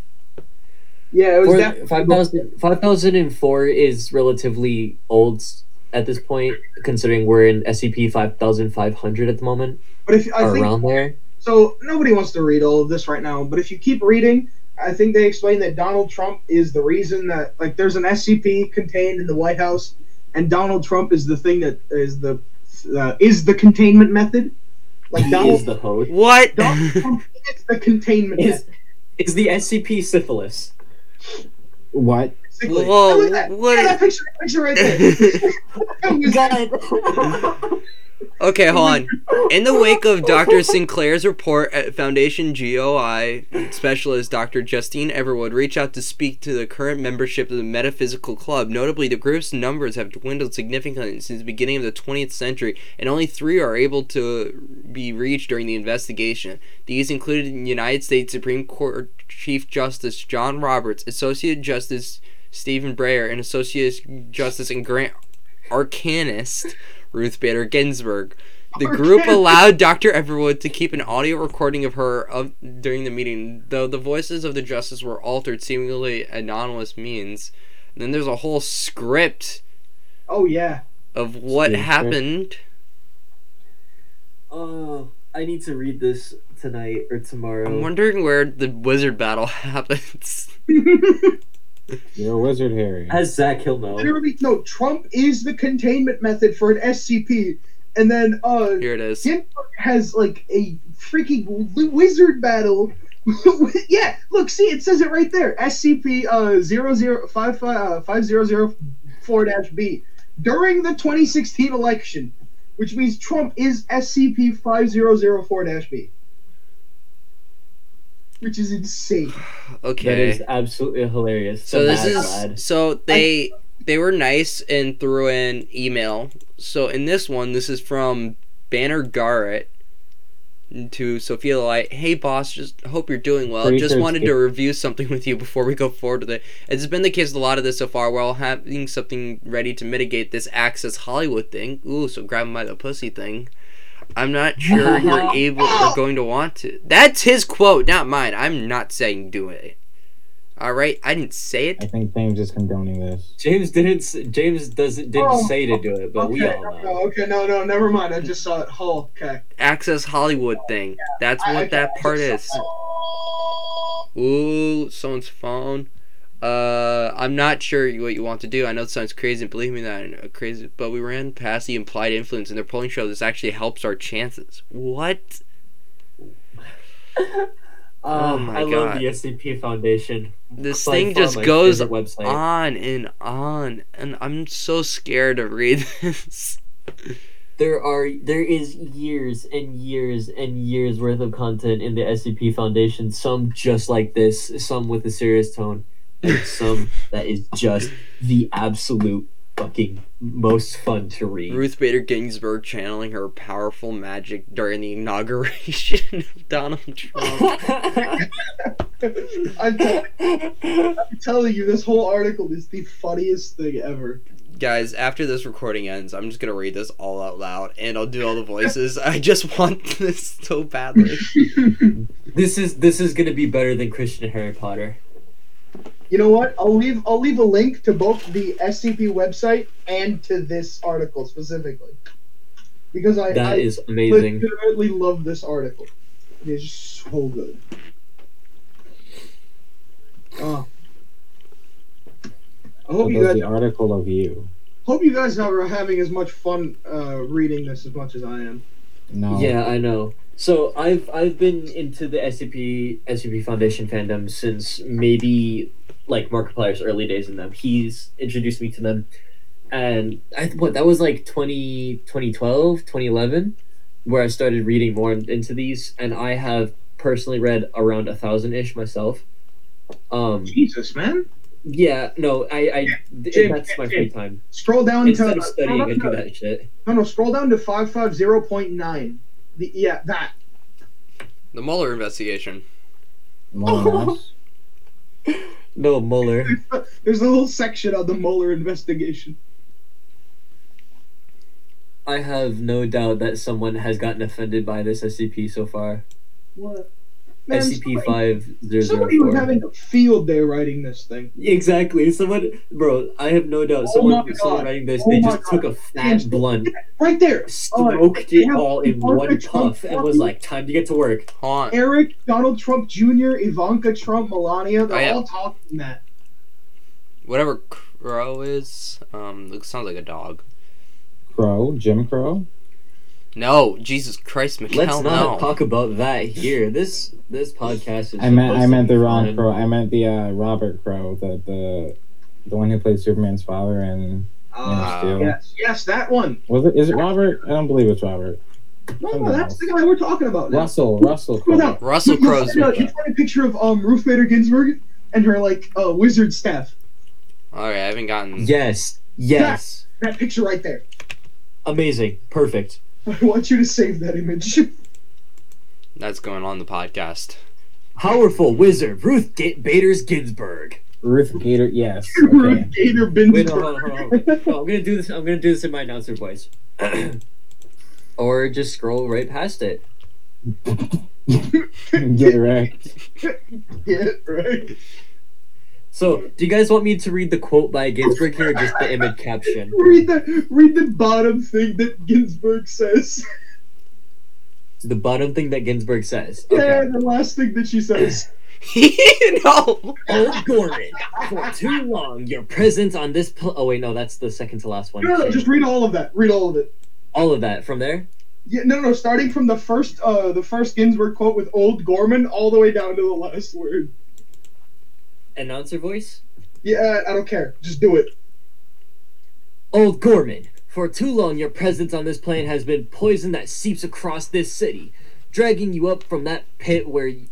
yeah, it was For- definitely 5000 5004 is relatively old at this point, considering we're in SCP 5500 at the moment, But if I or think around there. so, nobody wants to read all of this right now. But if you keep reading, I think they explain that Donald Trump is the reason that like there's an SCP contained in the White House, and Donald Trump is the thing that is the uh, is the containment method. Like He Donald, is the host. What? Donald Trump is the containment Is, method. is the SCP syphilis. What? basically. Whoa, Look at that, what- look that picture, picture right there. okay, hold on. In the wake of Dr. Sinclair's report at Foundation GOI, specialist Dr. Justine Everwood reached out to speak to the current membership of the Metaphysical Club. Notably, the group's numbers have dwindled significantly since the beginning of the 20th century, and only three are able to be reached during the investigation. These included United States Supreme Court Chief Justice John Roberts, Associate Justice Stephen Breyer, and Associate Justice and Grand Arcanist Ruth Bader Ginsburg. The group allowed Dr. Everwood to keep an audio recording of her of during the meeting, though the voices of the justice were altered, seemingly anonymous means. And then there's a whole script Oh yeah. of what Script. happened. Oh, I need to read this tonight or tomorrow. I'm wondering where the wizard battle happens. You're a wizard, Harry. As Zach, Hill knows. Literally, no. Trump is the containment method for an SCP, and then uh, here it is. Ginsburg has like a freaking wizard battle. yeah, look, see, it says it right there. SCP uh, 5004-B uh, during the 2016 election, which means Trump is SCP 5004-B which is insane. Okay. that is absolutely hilarious. So this is glad. so they they were nice and threw in email. So in this one, this is from Banner Garrett to Sophia Light. Hey boss, just hope you're doing well. Pretty just wanted it's- to review something with you before we go forward with it. It's been the case with a lot of this so far. While having something ready to mitigate this Access Hollywood thing. Ooh, so grab 'em by the pussy thing. I'm not sure you're able or going to want to. That's his quote, not mine. I'm not saying do it. All right, I didn't say it. I think James is condoning this. James didn't. James doesn't didn't Oh, say to do it, but we okay, all know. no, okay, no, no, never mind. I just saw it. Oh, okay. Access Hollywood thing. That's what I- that part is. saw Ooh, someone's phone. Uh, I'm not sure what you want to do. I know it sounds crazy, and believe me, that crazy. But we ran past the implied influence, and their polling show this actually helps our chances. What? Oh my I love the SCP Foundation. This By thing just goes on and on, and I'm so scared to read this. There are there is years and years and years worth of content in the SCP Foundation. Some just like this, some with a serious tone, and some that is just the absolute fucking most fun to read. Ruth Bader Ginsburg channeling her powerful magic during the inauguration of Donald Trump. I'm, tell- I'm telling you, this whole article is the funniest thing ever. Guys, after this recording ends, I'm just gonna read this all out loud, and I'll do all the voices. I just want this so badly. this is this is gonna be better than Christian Harry Potter. You know what? I'll leave. I'll leave a link to both the SCP website and to this article specifically, because I, That I is amazing. legitimately love this article. It is so good. Oh. I hope What you does guys the article of you? hope you guys are having as much fun uh, reading this as much as I am. No. Yeah, I know. So I've I've been into the SCP SCP Foundation fandom since maybe like Markiplier's early days in them. He's introduced me to them, and I what that was like 20, 2012, 2011, where I started reading more into these, and I have personally read around a thousand ish myself. Um, Jesus, man! yeah, no, I, I Jim, that's my Jim, free time. Scroll down Instead to of studying, no, I no, do no, that shit. no, no, scroll down to five five zero point nine. The yeah, that. The Mueller investigation. More or less. No, Mueller. There's a little section on the Mueller investigation. I have no doubt that someone has gotten offended by this SCP so far. What? Man, SCP somebody- five zero zero Somebody was having a field day writing this thing. Exactly. Someone, bro. I have no doubt. Oh Someone, my someone God. writing this, Oh they my just took a James, fat blunt, Right there. smoked they it all in Ivanka one Trump puff, and was like, "Time to get to work." Hold on. Eric, Donald Trump Jr., Ivanka Trump, Melania, they're all talking that. Whatever Crow is, um, looks sounds like a dog. Crow, Jim Crow. No, Jesus Christ, McClellan. Let's not no. talk about that here. This this podcast is. I meant I meant the wrong. Crow. I meant the uh, Robert Crow, the the the one who played Superman's father. And Uh, yes, yes, that one. was it? Is it Robert? I don't believe it's Robert. No, no, that's the guy we're talking about now. Russell. Russell Crowe. down. Russell You- you Crowe's. find a- You find a picture of um, Ruth Bader Ginsburg and her like uh, wizard staff. Alright, I haven't gotten. Yes. Yes. That picture right there. Amazing. Perfect. I want you to save that image. That's going on the podcast. Powerful wizard Ruth Ga- Bader's Ginsburg. Ruth Gator. Yes. Okay. Ruth Gator Wait, hold on, hold on, hold on. No, I'm gonna do this. I'm gonna do this in my announcer voice, or just scroll right past it. Get wrecked. yeah, right. So, do you guys want me to read the quote by Ginsburg here, or just the image caption? Read the read the bottom thing that Ginsburg says. The bottom thing that Ginsburg says. Yeah, the last thing that she says. no! Old Gorman, for too long, your presence on this. Pl- oh wait, no, that's the second to last one. No, no, no, just read all of that. Read all of it. all of that from there. Yeah, no, no, starting from the first, uh, the first Ginsburg quote with "Old Gorman" all the way down to the last word. Announcer voice. Yeah, I don't care. Just do it. Old Gorman, for too long your presence on this plane has been poison that seeps across this city. Dragging you up from that pit where y-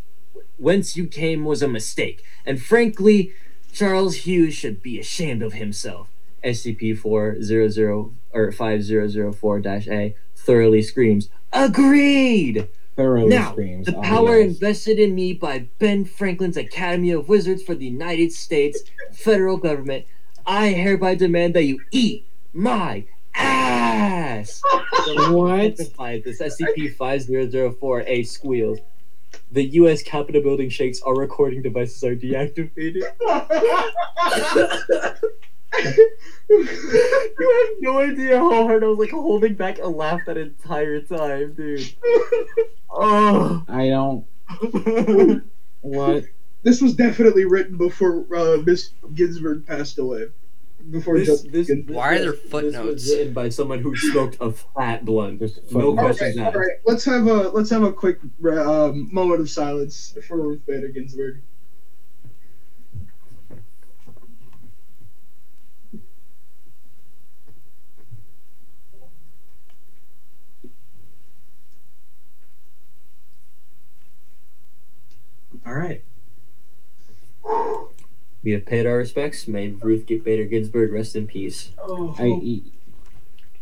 whence you came was a mistake. And frankly, Charles Hughes should be ashamed of himself. SCP 400 or 5004-A thoroughly screams, "Agreed!" Thoroughly Now, screams. The power yes. invested in me by Ben Franklin's Academy of Wizards for the United States federal government, I hereby demand that you eat my ass. What? This SCP-5004-A squeals. The U.S. Capitol building shakes. Our recording devices are deactivated. you have no idea how hard I was like holding back a laugh that entire time, dude. Oh. I don't. What? this was definitely written before uh, Miss Ginsburg passed away. Before This, Justice this, Why are there This footnotes? was written by someone who smoked a fat blunt. There's No footnotes. questions Okay, asked. all right. Let's have a let's have a quick um, moment of silence for Ruth Bader Ginsburg. All right. We have paid our respects. May Ruth Bader Ginsburg rest in peace. Oh, I,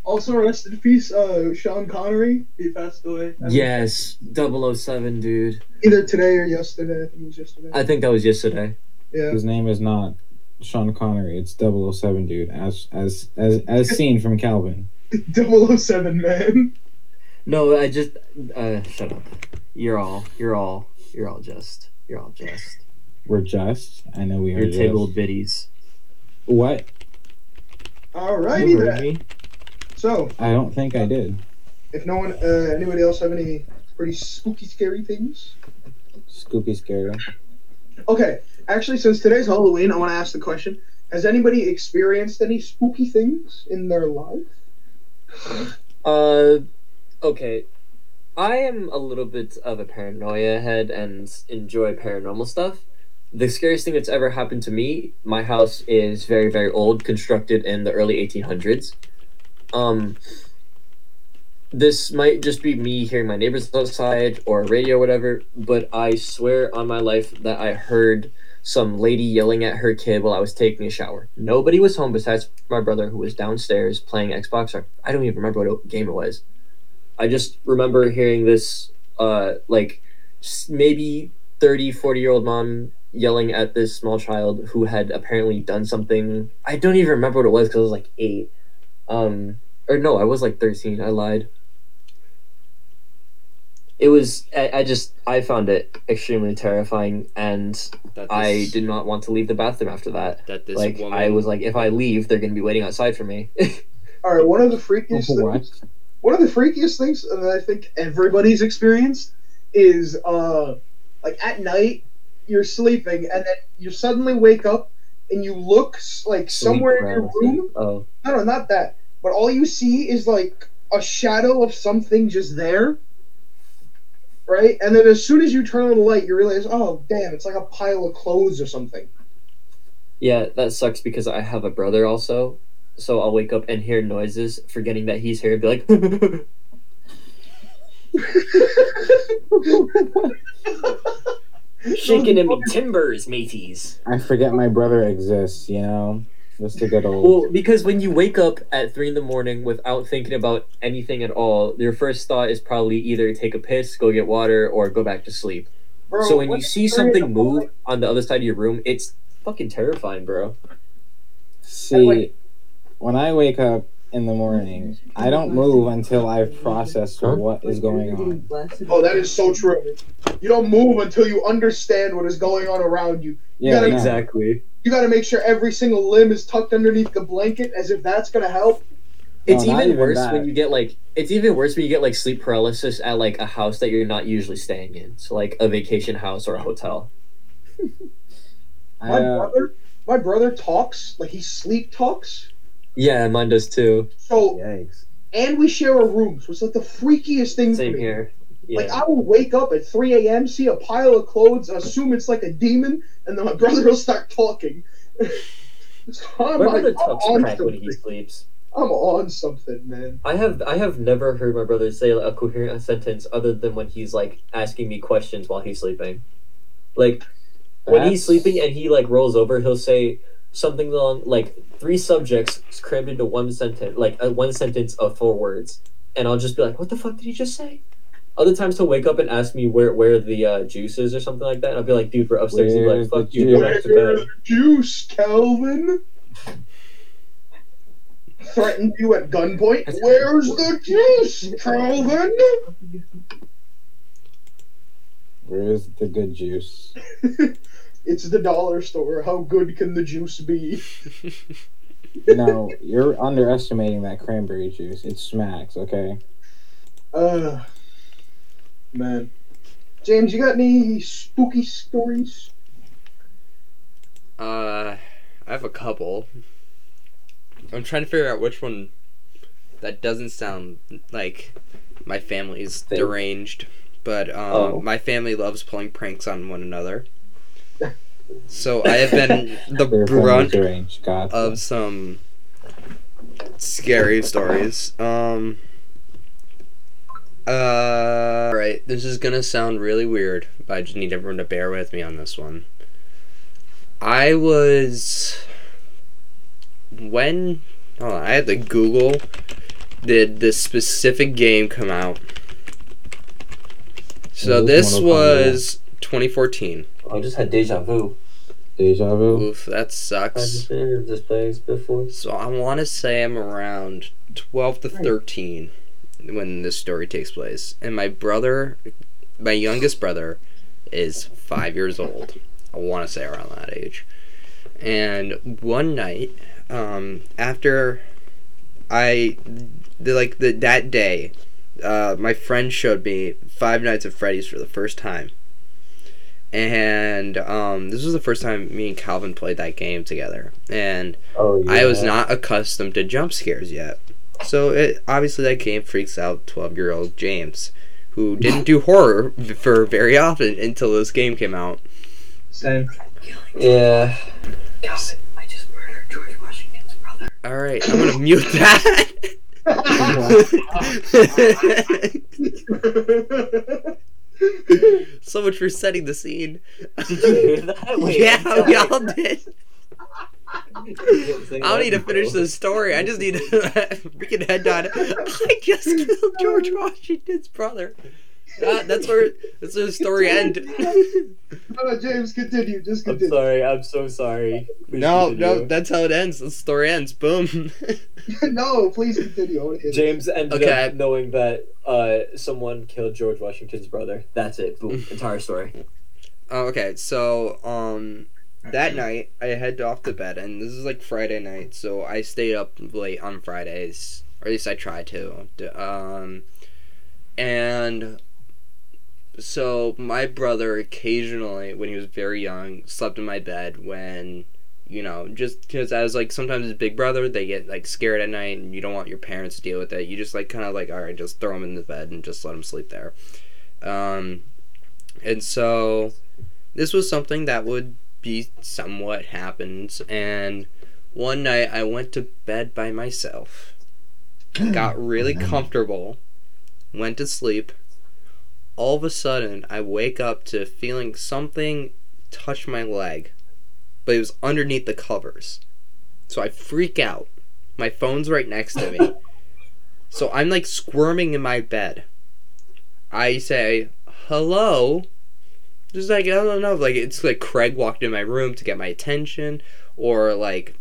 also, rest in peace, uh, Sean Connery. He passed away. Yes, 007, dude. Either today or yesterday. I think it was yesterday. I think that was yesterday. yeah. his name is not Sean Connery. It's 007, dude. As as as as seen from Calvin. 007, man. No, I just uh shut up. You're all you're all you're all just you're all just. We're just. I know we are You're just. tickled bitties. What? Alrighty You heard then. me? So, I don't think I did. if no one, uh, anybody else have any pretty spooky, scary things? Scoopy scary. Okay, actually, since today's Halloween, I want to ask the question: Has anybody experienced any spooky things in their life? Uh, okay. I am a little bit of a paranoia head and enjoy paranormal stuff. The scariest thing that's ever happened to me, my house is very, very old, constructed in the early 1800s. Um, this might just be me hearing my neighbors outside or radio or whatever, but I swear on my life that I heard some lady yelling at her kid while I was taking a shower. Nobody was home besides my brother who was downstairs playing Xbox or I don't even remember what game it was. I just remember hearing this uh like maybe 30 40 year old mom yelling at this small child who had apparently done something. I don't even remember what it was cuz I was like 8. Um or no, I was like 13. I lied. It was I, I just I found it extremely terrifying and That I did not want to leave the bathroom after that. That this like woman. I was like, if I leave, they're gonna be waiting outside for me. All right, one of the freakiest What? things. One of the freakiest things that I think everybody's experienced is uh, like at night you're sleeping and then you suddenly wake up and you look like somewhere in your room Oh, No, no, not that. But all you see is like a shadow of something just there. Right? And then as soon as you turn on the light, you realize, oh, damn, it's like a pile of clothes or something. yeah, that sucks because I have a brother also. So I'll wake up and hear noises, forgetting that he's here, and be like, "Shaking in me timbers, mateys." I forget my brother exists. You know, just a good old. Well, because when you wake up at three in the morning without thinking about anything at all, your first thought is probably either take a piss, go get water, or go back to sleep. Bro, so when you see something move on the other side of your room, it's fucking terrifying, bro. See, when I wake up in the morning, I don't move until I've processed Huh? what is going on. Oh, that is so true. You don't move until you understand what is going on around you. Yeah, gotta- Exactly. You gotta make sure every single limb is tucked underneath the blanket as if that's gonna help. It's No, even even worse that. when you get like it's even worse when you get like sleep paralysis at like a house that you're not usually staying in. So like a vacation house or a hotel. My uh, brother my brother talks, like he sleep talks. Yeah, mine does too. So yikes. and we share a room, so it's like the freakiest thing Same for me. here. Like I will wake up at 3 a.m., see a pile of clothes, assume it's like a demon, and then my brother will start talking. So I'm, My like, brother I'm talks on crack when he something. sleeps. I'm on something, man. I have I have never heard my brother say a coherent sentence other than when he's like asking me questions while he's sleeping. Like when he's sleeping and he like rolls over, he'll say something along like three subjects crammed into one sentence, like uh, one sentence of four words, and I'll just be like, "What the fuck did he just say?" Other times he'll wake up and ask me where where the uh, juice is or something like that, and I'll be like, "Dude, we're upstairs." He'll be like, "Fuck you, juice?" go back to Where's bed." the juice, Calvin? Threatened you at gunpoint. Where's the juice, Calvin? Where's the good juice? it's the dollar store. How good can the juice be? no, you're underestimating that cranberry juice. It smacks, okay? Uh, man. James, you got any spooky stories? Uh, I have a couple. I'm trying to figure out which one that doesn't sound like my family's Fake. deranged, but um, Oh. my family loves pulling pranks on one another. So I have been the brunt. Gotcha. of some scary stories. Um. Uh. Right. This is gonna sound really weird, but I just need everyone to bear with me on this one. I was when oh, I had to Google did this specific game come out. So this was 2014. I just had deja vu. Deja vu. Oof, that I've sucks. been in this place before. So I want to say I'm around 12 to 13 when this story takes place. And my brother, my youngest brother, is five years old. I want to say around that age. And one night, um, after I, the, like the that day, uh, my friend showed me Five Nights at Freddy's for the first time. And um, this was the first time me and Calvin played that game together. And Oh, yeah. I was not accustomed to jump scares yet. So it obviously that game freaks out 12-year-old James, who didn't do horror for very often until this game came out. Same. Yeah. Calvin, I just murdered George Washington's brother. All right, I'm gonna mute that. so much for setting the scene. Did you hear that? Wait, yeah, we all did. I don't need to finish the story. I just need to freaking head on. I just killed George Washington's brother. That, that's where that's where the story end. Uh, James, continue. Just continue. I'm continue. sorry. I'm so sorry. Please no, continue. no, that's how it ends. The story ends. Boom. no, please continue. I wanna hear James ended Okay. up knowing that uh, someone killed George Washington's brother. That's it. Boom. Entire story. Oh, okay, so um, that night I head off to bed, and this is like Friday night, so I stayed up late on Fridays, or at least I try to. Um, and so my brother occasionally, when he was very young, slept in my bed when. You know, just because I was like, sometimes as big brother, they get like scared at night, and you don't want your parents to deal with it. You just like kind of like, all right, just throw them in the bed and just let them sleep there. Um, and so this was something that would be somewhat happens and one night I went to bed by myself got really comfortable went to sleep all of a sudden I wake up to feeling something touch my leg but it was underneath the covers so I freak out my phone's right next to me so I'm like squirming in my bed I say hello just like I don't know, like it's like Craig walked in my room to get my attention, or like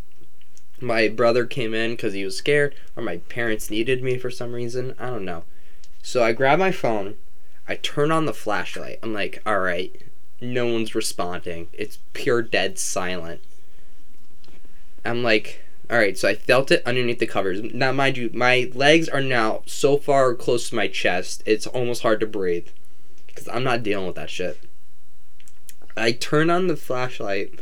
my brother came in because he was scared, or my parents needed me for some reason. I don't know. So I grab my phone, I turn on the flashlight. I'm like, all right, no one's responding. It's pure dead silent. I'm like, all right. So I felt it underneath the covers. Now, mind you, my legs are now so far close to my chest, it's almost hard to breathe because I'm not dealing with that shit. I turn on the flashlight,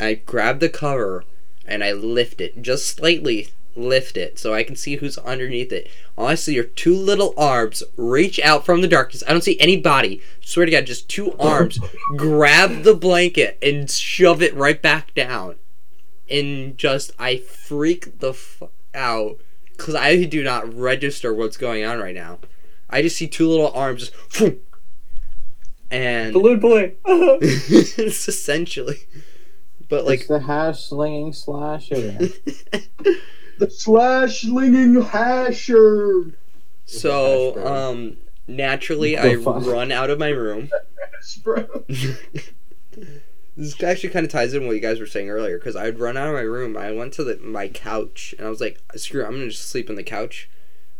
I grab the cover, and I lift it just slightly. Lift it so I can see who's underneath it. All I see are two little arms reach out from the darkness. I don't see any body. Swear to God, just two arms grab the blanket and shove it right back down. And just, I freak the f out because I do not register what's going on right now. I just see two little arms just. And Balloon boy. it's essentially. But Like like the hash slinging slasher. The slash slinging hasher. so Hash um naturally The I fuck? run out of my room. This actually kind of ties in what you guys were saying earlier because I'd run out of my room. I went to the, my couch and I was like, screw it, I'm gonna just sleep on the couch.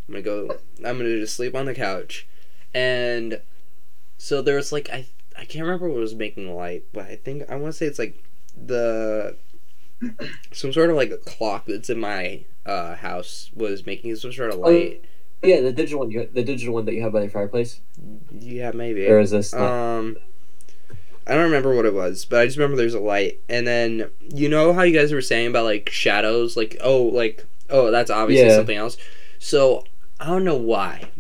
I'm gonna go. I'm gonna just sleep on the couch, and so there was like I I can't remember what was making the light, but I think I want to say it's like the some sort of like a clock that's in my uh, house was making some sort of Oh, light. Yeah, the digital one. You, the digital one that you have by the fireplace. yeah, maybe. Or is this? Um, I don't remember what it was, but I just remember there's a light, and then you know how you guys were saying about like shadows, like oh, like oh, that's obviously Yeah. something else. So I don't know why,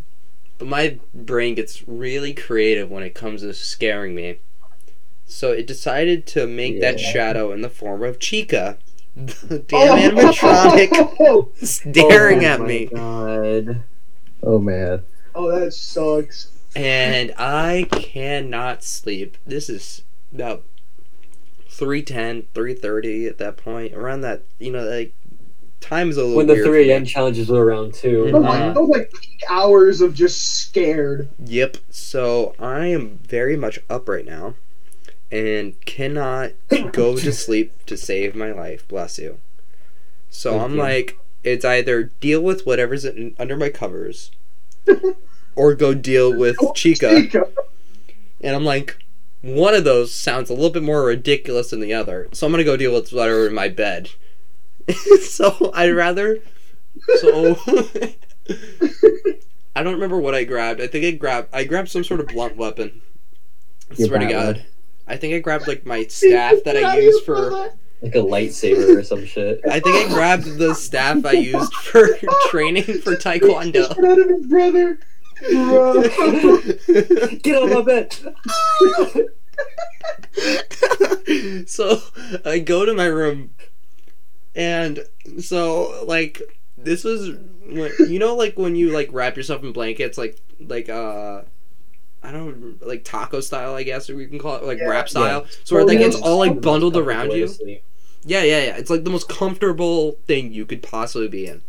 but my brain gets really creative when it comes to scaring me. So it decided to make that shadow in the form of Chica, the damn animatronic, Oh, staring Oh at my me. God. Oh man. oh, that sucks. and I cannot sleep. This is about 310, 330 at that point. Around that, you know, like time is a little When the weird 3 a.m. challenges were around too. Those, Mhm. like, those like peak hours of just scared. Yep. So I am very much up right now, and cannot go to sleep to save my life. Bless you. So Thank I'm you. like, it's either deal with whatever's in, under my covers, or go deal with Chica. Chica. And I'm like, one of those sounds a little bit more ridiculous than the other. So I'm gonna go deal with whatever in my bed. so I'd rather. So I don't remember what I grabbed. I think I grabbed. I grabbed some sort of blunt weapon. I swear to God. one. I think I grabbed like my staff that I use for. Like a lightsaber or some shit. I think I grabbed the staff I used for training for Taekwondo. Get out of his brother. Bro. Get on my bed. so I go to my room, and so like this was when you know like when you like wrap yourself in blankets like like uh. I don't like taco style, I guess, or we can call it like Yeah. wrap style. So where like yeah. it's all like bundled around you. Yeah, yeah, yeah. It's like the most comfortable thing you could possibly be in.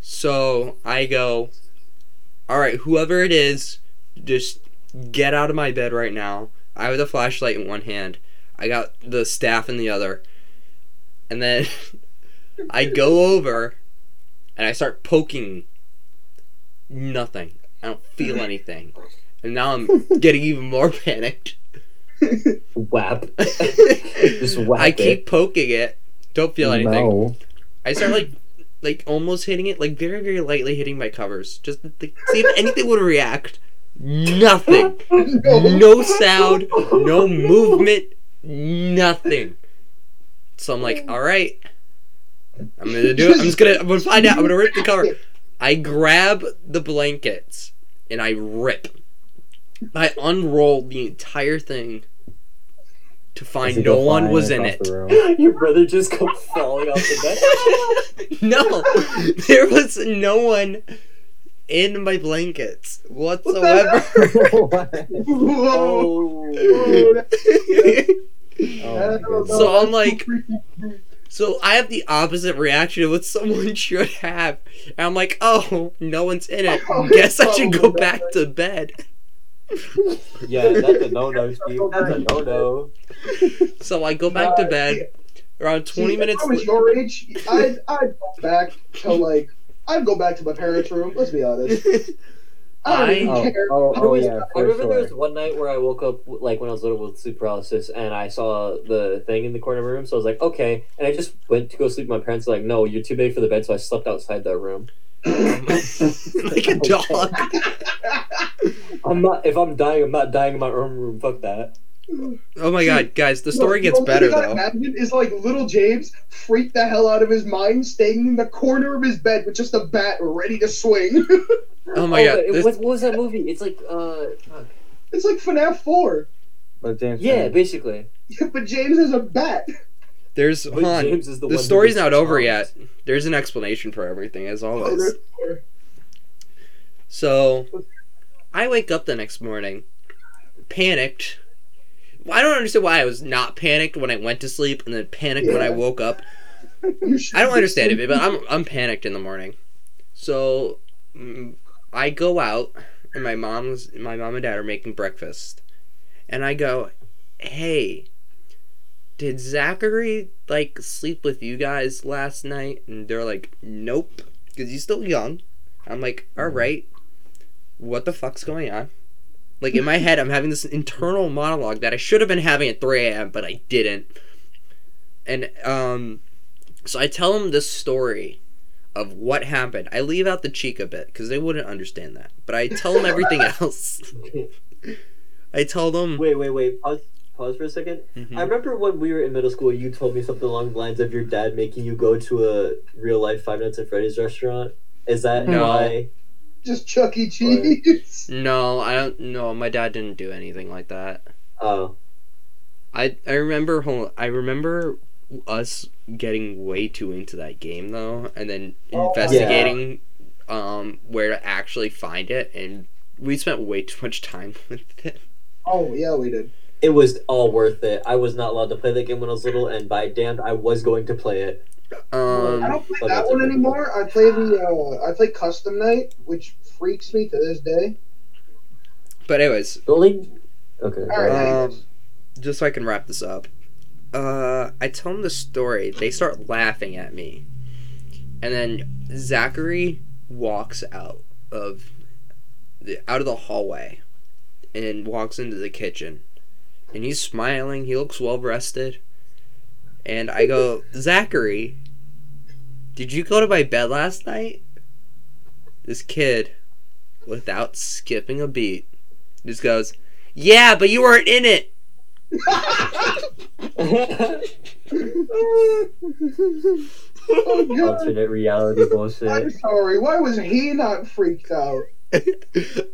So I go, all right, whoever it is, just get out of my bed right now. I have the flashlight in one hand. I got the staff in the other. And then I go over and I start poking. Nothing. I don't feel mm-hmm. anything. And now I'm getting even more panicked. Whap. Just whack I it. keep poking it. Don't feel anything. No. I start like, like almost hitting it, like very, very lightly hitting my covers, just to th- see if anything would react. Nothing. No sound. No movement. Nothing. So I'm like, all right. I'm gonna do it. I'm just gonna. I'm gonna find out. I'm gonna rip the cover. I grab the blankets and I rip. I unroll the entire thing to find no one was in it. Your brother just come falling off the bed. no, there was no one in my blankets whatsoever. What? Whoa. oh. Oh. So I'm like- so I have the opposite reaction of what someone should have. And I'm like, oh, no one's in it. Oh, Guess I should go back to bed. Yeah, that's a no no, Steve. That's a no no. So I go back to bed. Around 20 See, minutes. If I was your age, I'd, I'd go back to like I'd go back to my parents' room. Let's be honest. I don't even Oh, care. oh, oh I oh was- yeah, I for remember there was one night where I woke up like when I was little with sleep paralysis, and I saw the thing in the corner of my room. So I was like, okay, and I just went to go sleep. My parents were like, no, you're too big for the bed, so I slept outside that room. like a dog. I'm not. If I'm dying, I'm not dying in my own room. Fuck that. Oh my god, guys, the No, story gets the only better thing I though. Imagine is like little James freaked the hell out of his mind, staying in the corner of his bed with just a bat ready to swing. Oh my god. this- what, what was that movie? It's like, uh, fuck. it's like FNAF 4, But James, yeah, Franco- basically. but James has a bat. There's But hold on. James is the, The one story's not over charms. yet. There's an explanation for everything, as Oh, always. So, I wake up the next morning, panicked. I don't understand why I was not panicked when I went to sleep and then panicked when I woke up. I don't understand it, but I'm I'm panicked in the morning. So, mm, I go out and my mom's my mom and dad are making breakfast, and I go, "Hey, did Zachary like sleep with you guys last night?" And they're like, "Nope," because he's still young. I'm like, "All right, what the fuck's going on?" Like in my head, I'm having this internal monologue that I should have been having at 3 a.m., but I didn't. And um, so I tell him this story of what happened. I leave out the Chica bit because they wouldn't understand that, but I tell them everything else. I tell them. Wait, wait, wait. Pause. Pause for a 2nd Mhm. I remember when we were in middle school, you told me something along the lines of your dad making you go to a real life Five Nights at Freddy's restaurant. Is that No. why? Just Chuck E. Cheese. No, I don't. No, my dad didn't do anything like that. Oh, I I remember. Hold I remember us getting way too into that game though, and then Oh, investigating um where to actually find it, and we spent way too much time with it. Oh yeah, we did. it was all worth it. I was not allowed to play that game when I was little, and by damned, I was going to play it. I Um, don't play that one anymore. I play the uh, I play Custom Night, which freaks me to this day. but anyways, The only. Okay. All right. Um, just so I can wrap this up. Uh, I tell them the story. They start laughing at me, and then Zachary walks out of the out of the hallway, and walks into the kitchen, and he's smiling. He looks well rested, and I go, Zachary, did you go to my bed last night? This kid, without skipping a beat, just goes, Yeah, but you weren't in it. Oh god. Alternate reality bullshit. I'm sorry. Why was he not freaked out? Why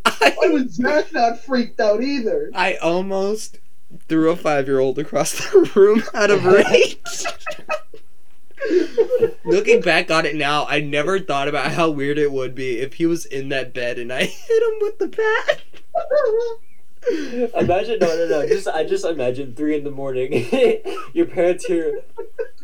I, was Zach not freaked out either? I almost threw a five year old across the room out of rage. Looking back on it now, I never thought about how weird it would be if he was in that bed and I hit him with the bat. Imagine no no no. Just I just imagine three in the morning. Your parents hear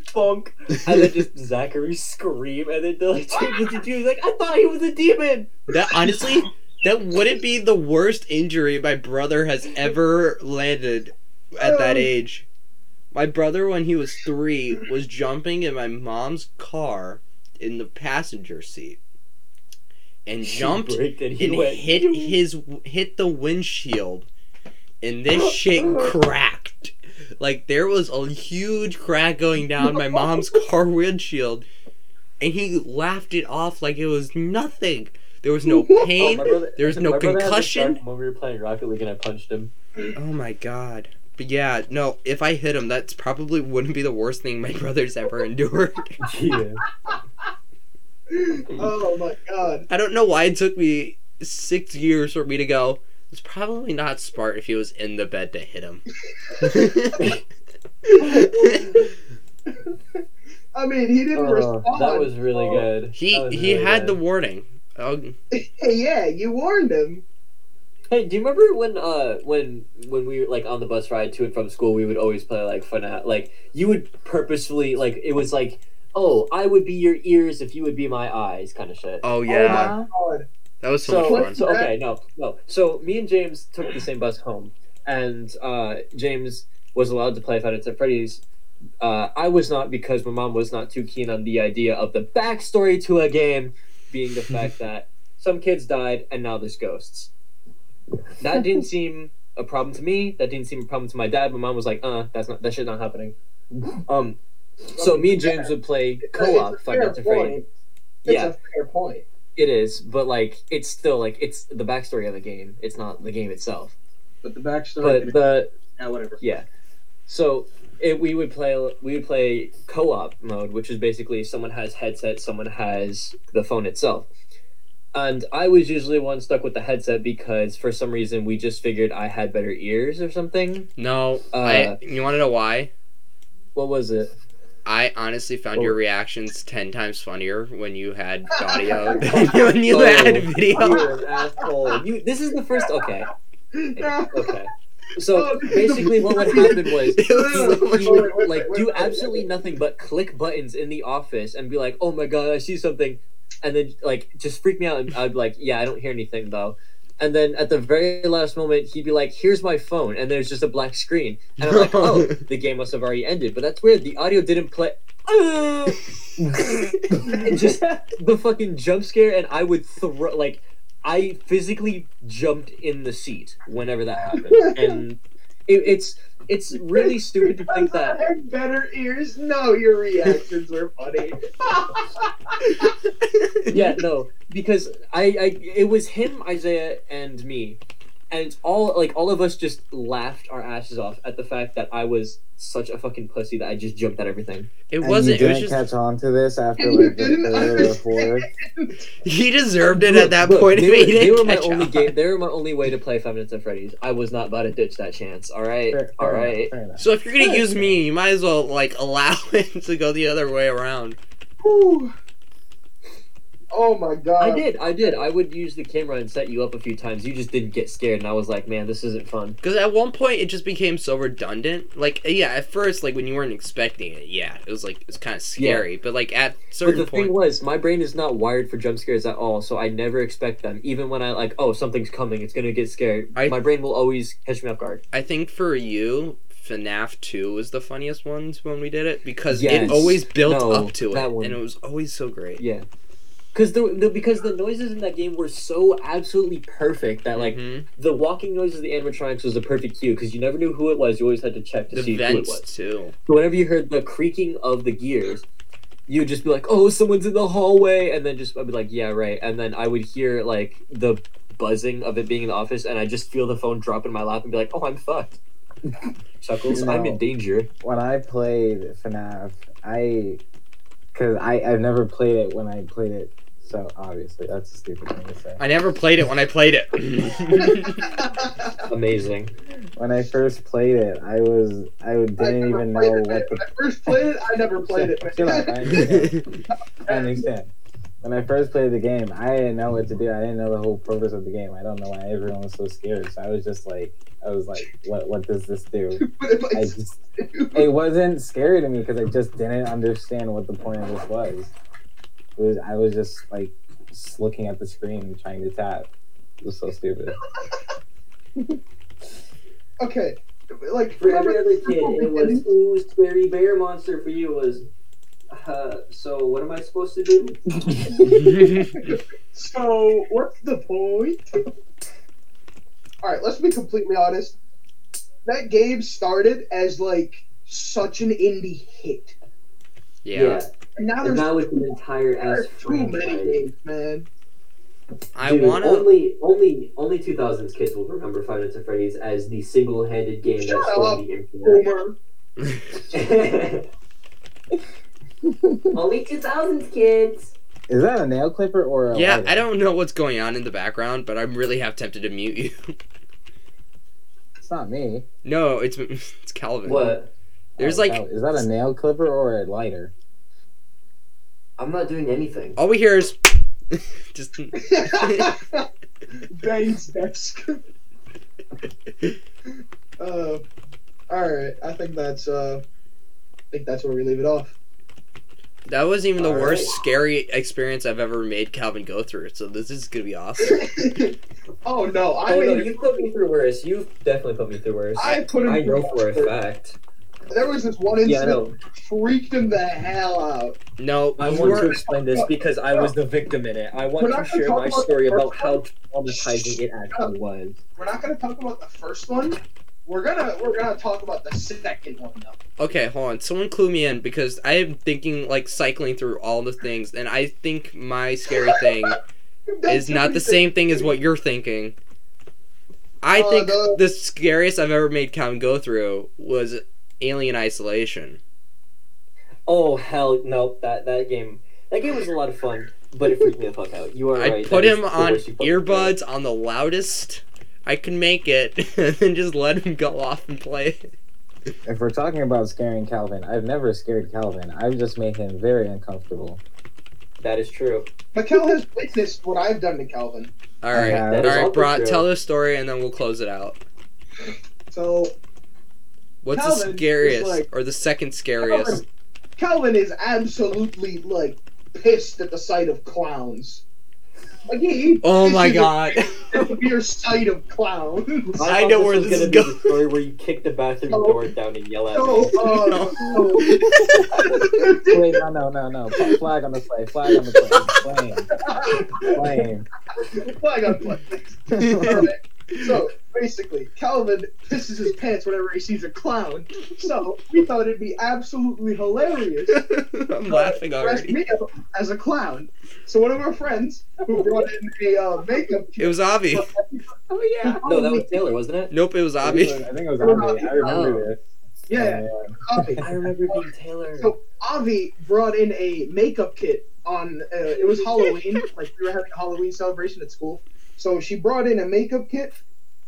funk and then just Zachary scream and then they're like, "Dude, what did you?" He's like, I thought he was a demon. That honestly, that wouldn't be the worst injury my brother has ever landed at that um. age. My brother, when he was three, was jumping in my mom's car in the passenger seat, and jumped and he and hit his hit the windshield, and this shit cracked. Like there was a huge crack going down my mom's car windshield, and he laughed it off like it was nothing. There was no Oh, pain. my brother- There's no my brother had this concussion. When we were playing Rocket League and I punched him. Oh my god. But yeah, no, if I hit him, that's probably wouldn't be the worst thing my brother's ever endured. Yeah. Oh my god. I don't know why it took me six years for me to go. It's probably not smart if he was in the bed to hit him. I mean, he didn't Oh, respond. that was really so- good. he he really had good. the warning. Oh, Hey, yeah, you warned him. Hey, do you remember when uh when when we were like on the bus ride to and from school we would always play like fun out like you would purposefully like it was like oh I would be your ears if you would be my eyes kind of shit. oh Oh yeah, my god. That was so, So, much fun. so okay no no so me and James took the same bus home and uh James was allowed to play Five Nights at Freddy's. Uh, I was not because my mom was not too keen on the idea of the backstory to a game being the fact that some kids died and now there's ghosts. That didn't seem a problem to me. That didn't seem a problem to my dad. My mom was like, "Uh, that's not that shit not happening." Um, so me and James would play co-op it's a Five fair Nights at Freddy's. Yeah, a fair point. It is, but like it's still like it's the backstory of the game. It's not the game itself. But the backstory. But the yeah, whatever. yeah, so it, we would play we would play co-op mode, which is basically someone has headset, someone has the phone itself. And I was usually one stuck with the headset because for some reason we just figured I had better ears or something. No, Uh, I. You want to know why? What was it? I honestly found Oh. your reactions ten times funnier when you had audio than when you Oh, had video. You're an asshole. You, this is the first. Okay. Okay. So this is basically, what would happen was It was so much he would Wait, wait, like do wait, wait, absolutely nothing but click buttons in the office and be like, "Oh my god, I see something," and then like just freak me out. And I'd be like, "Yeah, I don't hear anything though." And then at the very last moment, he'd be like, "Here's my phone," and there's just a black screen, and I'm like, "Oh, the game must have already ended." But that's weird. The audio didn't play. and just the fucking jump scare, and I would throw like I physically jumped in the seat whenever that happened, and it, it's it's really stupid to think I that. had better ears. No, your reactions were funny. Yeah, no, because I, I it was him, Isaiah, and me, and it's all like all of us just laughed our asses off at the fact that I was such a fucking pussy that I just jumped at everything. It And wasn't. You It was didn't just catch on to this after And like the didn't third or fourth. he deserved it at that Look, point. They were, he they didn't were my only on. game. They were my only way to play Five Nights at Freddy's. I was not about to ditch that chance. All right, Fair- all fair enough, right. enough. So if you're gonna use me, you might as well like allow it to go the other way around. Whew. Oh my god. I did, I did. I would use the camera and set you up a few times. You just didn't get scared, and I was like, man, this isn't fun. Because at one point it just became so redundant. Like yeah, at first like when you weren't expecting it, yeah, it was like it's kind of scary. But like at certain But the point, thing was, my brain is not wired for jump scares at all, so I never expect them. Even when I like, oh, something's coming, it's gonna get scared. I- my brain will always catch me off guard. I think for you, FNAF 2 was the funniest ones when we did it because Yes. it always built No, up to it that one. and it was always so great. Yeah, because the, the because the noises in that game were so absolutely perfect that like Mhm. the walking noises of the animatronics was the perfect cue because you never knew who it was. You always had to check to the see who it was. too. So whenever you heard the creaking of the gears, you'd just be like, "Oh, someone's in the hallway," and then just I'd be like, "Yeah, right." And then I would hear like the buzzing of it being in the office, and I just feel the phone drop in my lap and be like, "Oh, I'm fucked." Chuckles, You I'm in danger. when I played FNAF, I, cause I I've never played it when I played it, so obviously that's a stupid thing to say. I never played it when I played it. Amazing. When I first played it, I was I I didn't never even know played what it. the I first played it, I never played it. Chill out, I understand. I understand. When I first played the game, I didn't know what to do. I didn't know the whole purpose of the game. I don't know why everyone was so scared. So I was just like, I was like, what what does this do? I just it wasn't scary to me because I just didn't understand what the point of this was. It was I was just like just looking at the screen and trying to tap. It was so stupid. okay, like For every other kid, it was beginning? ooh, scary bear monster. For you was. Uh, so what am I supposed to do? So what's the point? All right, let's be completely honest. That game started as like such an indie hit, yeah. And now And there's, now it's an entire there's ass too many franchise. games, man. I Dude, wanna. only only only 2000s kids will remember Five Nights at Freddy's as the single-handed game Shut that stole up, the internet. Only 2000s kids. Is that a nail clipper or a yeah, lighter? I don't know what's going on in the background, but I'm really half tempted to mute you. It's not me. no, it's it's Calvin. What? There's Oh, like is that a nail clipper or a lighter? I'm not doing anything. all we hear is just. Bane's desk. uh, all right. I think that's uh, I think that's where we leave it off. That wasn't even the All worst right. scary experience I've ever made Calvin go through. So this is gonna be awesome. oh no! I Oh no, you put me through worse. You've definitely put me through worse. I put him. I know through- for a fact. There was this one Yeah, I incident know. freaked him the hell out. No, I you want to weren't- explain this because I was the victim in it. I want We're to not gonna share talk my about story the about how traumatizing it actually was. We're not gonna talk about the first one. We're gonna we're gonna talk about the second one though. Okay, hold on. Someone clue me in because I am thinking like cycling through all the things, and I think my scary thing is not the same thing as what you're thinking. I Uh, think the- the scariest I've ever made Calvin go through was Alien Isolation. Oh hell no! That that game that game was a lot of fun, but it freaked me the fuck out. You are I right. put him on worst you put me through. earbuds on the loudest I can make it, and then just let him go off and play. If we're talking about scaring Calvin, I've never scared Calvin. I've just made him very uncomfortable. That is true. Mikkel has witnessed what I've done to Calvin. All right, Yeah, all that is right, true. tell the story, and then we'll close it out. So What's Calvin the scariest, like- or the second scariest? Calvin, Calvin is absolutely like pissed at the sight of clowns. Like he. Oh my god. a Mere sight of clowns. I thought know this where was this gonna is be going. The story where you kick the bathroom Oh. door down and yell at No, me. uh, No. no. Wait, no, no, no, no. Flag on the play. Flag on the play. Flame. Flame. Flag on the play. Alright, So basically, Calvin pisses his pants whenever he sees a clown. So we thought it'd be absolutely hilarious I'm laughing dress already. me up as a clown. So one of our friends who brought in a uh, makeup It was Avi. Oh yeah. No, that was Taylor, wasn't it? Nope, it was Avi. I think it was Avi. I remember this. Yeah, Avi. I remember being Taylor. So Avi brought in a makeup kit on. Uh, it was Halloween, like we were having a Halloween celebration at school. So she brought in a makeup kit,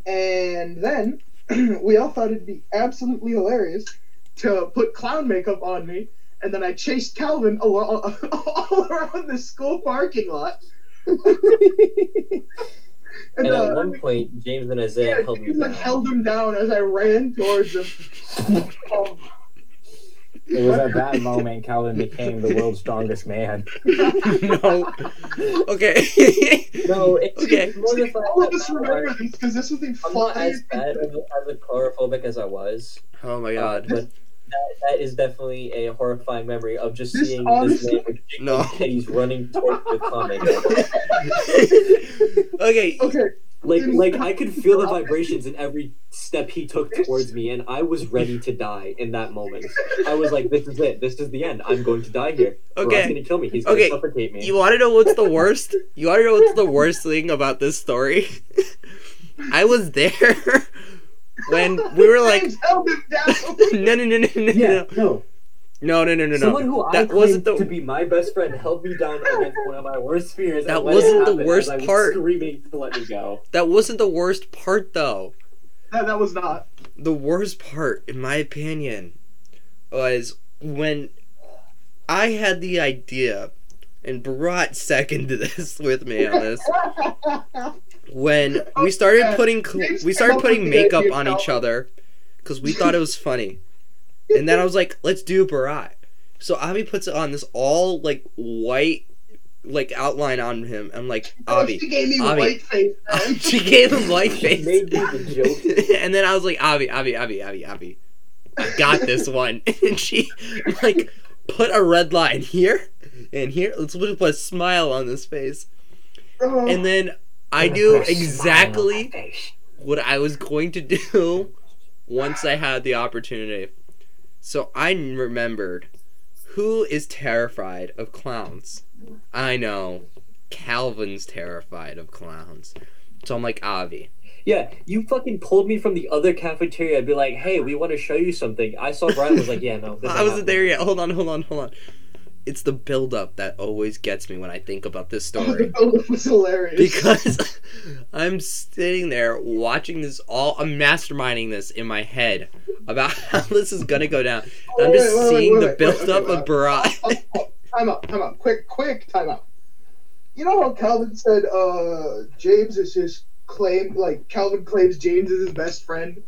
and then we all thought it'd be absolutely hilarious to put clown makeup on me, and then I chased Calvin all, all around the school parking lot. And uh, at one point, James and yeah, Isaiah held me like down. held him down as I ran towards him. Um, It was at that moment Calvin became the world's strongest man. no. Okay. No, it's Okay. more the fact all of that us remember this because this was the I'm as bad as, as a coulrophobic as I was, oh my uh, god. but that, that is definitely a horrifying memory of just This seeing honestly- this man with No. titties running towards the comic. okay. Okay, Like, like I could feel the vibrations in every step he took towards me, and I was ready to die in that moment. I was like, "This is it. This is the end. I'm going to die here. He's Okay. gonna kill me. He's gonna Okay. suffocate me." You want to know what's the worst? You want to know what's the worst thing about this story? I was there when we were like, James held him no, no, no, no, no, yeah, no, no. no, no, no, no, Someone who That claimed wasn't the- to be my best friend held me down against one of my worst fears. That wasn't the worst I was part. Screaming to let me go. That wasn't the worst part, though. that, that was not. The worst part, in my opinion, was when I had the idea and brought second to this with me on this. when we started putting cl- we started putting makeup on each other because we thought it was funny, and then I was like, "Let's do Barat." So Avi puts on this all like white like outline on him. I'm like, oh, Avi. She gave me Avi. white face. man. she gave him white She face, made me the joke. and then I was like, Avi, Avi, Avi, Avi, Avi. I got this one, and she like put a red line here and here. Let's put a smile on this face, Oh, and then I Put a knew fresh smile on exactly what I was going to do once I had the opportunity. So I remembered who is terrified of clowns. I know Calvin's terrified of clowns. So I'm like Avi. Yeah, you fucking pulled me from the other cafeteria. I'd be like, "Hey, we want to show you something." I saw Brian was like, "Yeah, no." I wasn't happening." there yet. Hold on, hold on, hold on. It's the build up that always gets me when I think about this story. build-up was hilarious. because I'm sitting there watching this all I'm masterminding this in my head about how this is gonna go down. Oh, I'm wait, just wait, seeing wait, the build up of Barat. Oh, oh, time out, time out. Quick, quick, time out. You know how Calvin said uh James is his claim like Calvin claims James is his best friend?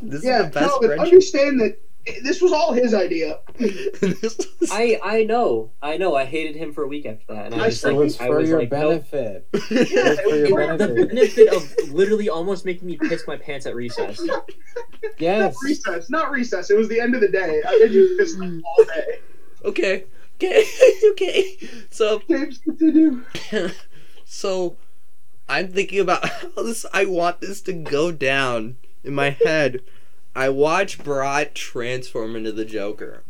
This yeah, is the best Calvin, friendship. understand that this was all his idea. Was- I I know, I know. I hated him for a week after that, and I, I just said It like was I for was your like, nope. benefit. Yeah, for your it was For the benefit. benefit of literally almost making me piss my pants at recess. Not Yes. recess, not recess. It was the end of the day. I made you piss all day. okay, okay, okay. So, James, continue. so I'm thinking about how this. I want this to go down in my head. I watch Barat transform into the Joker.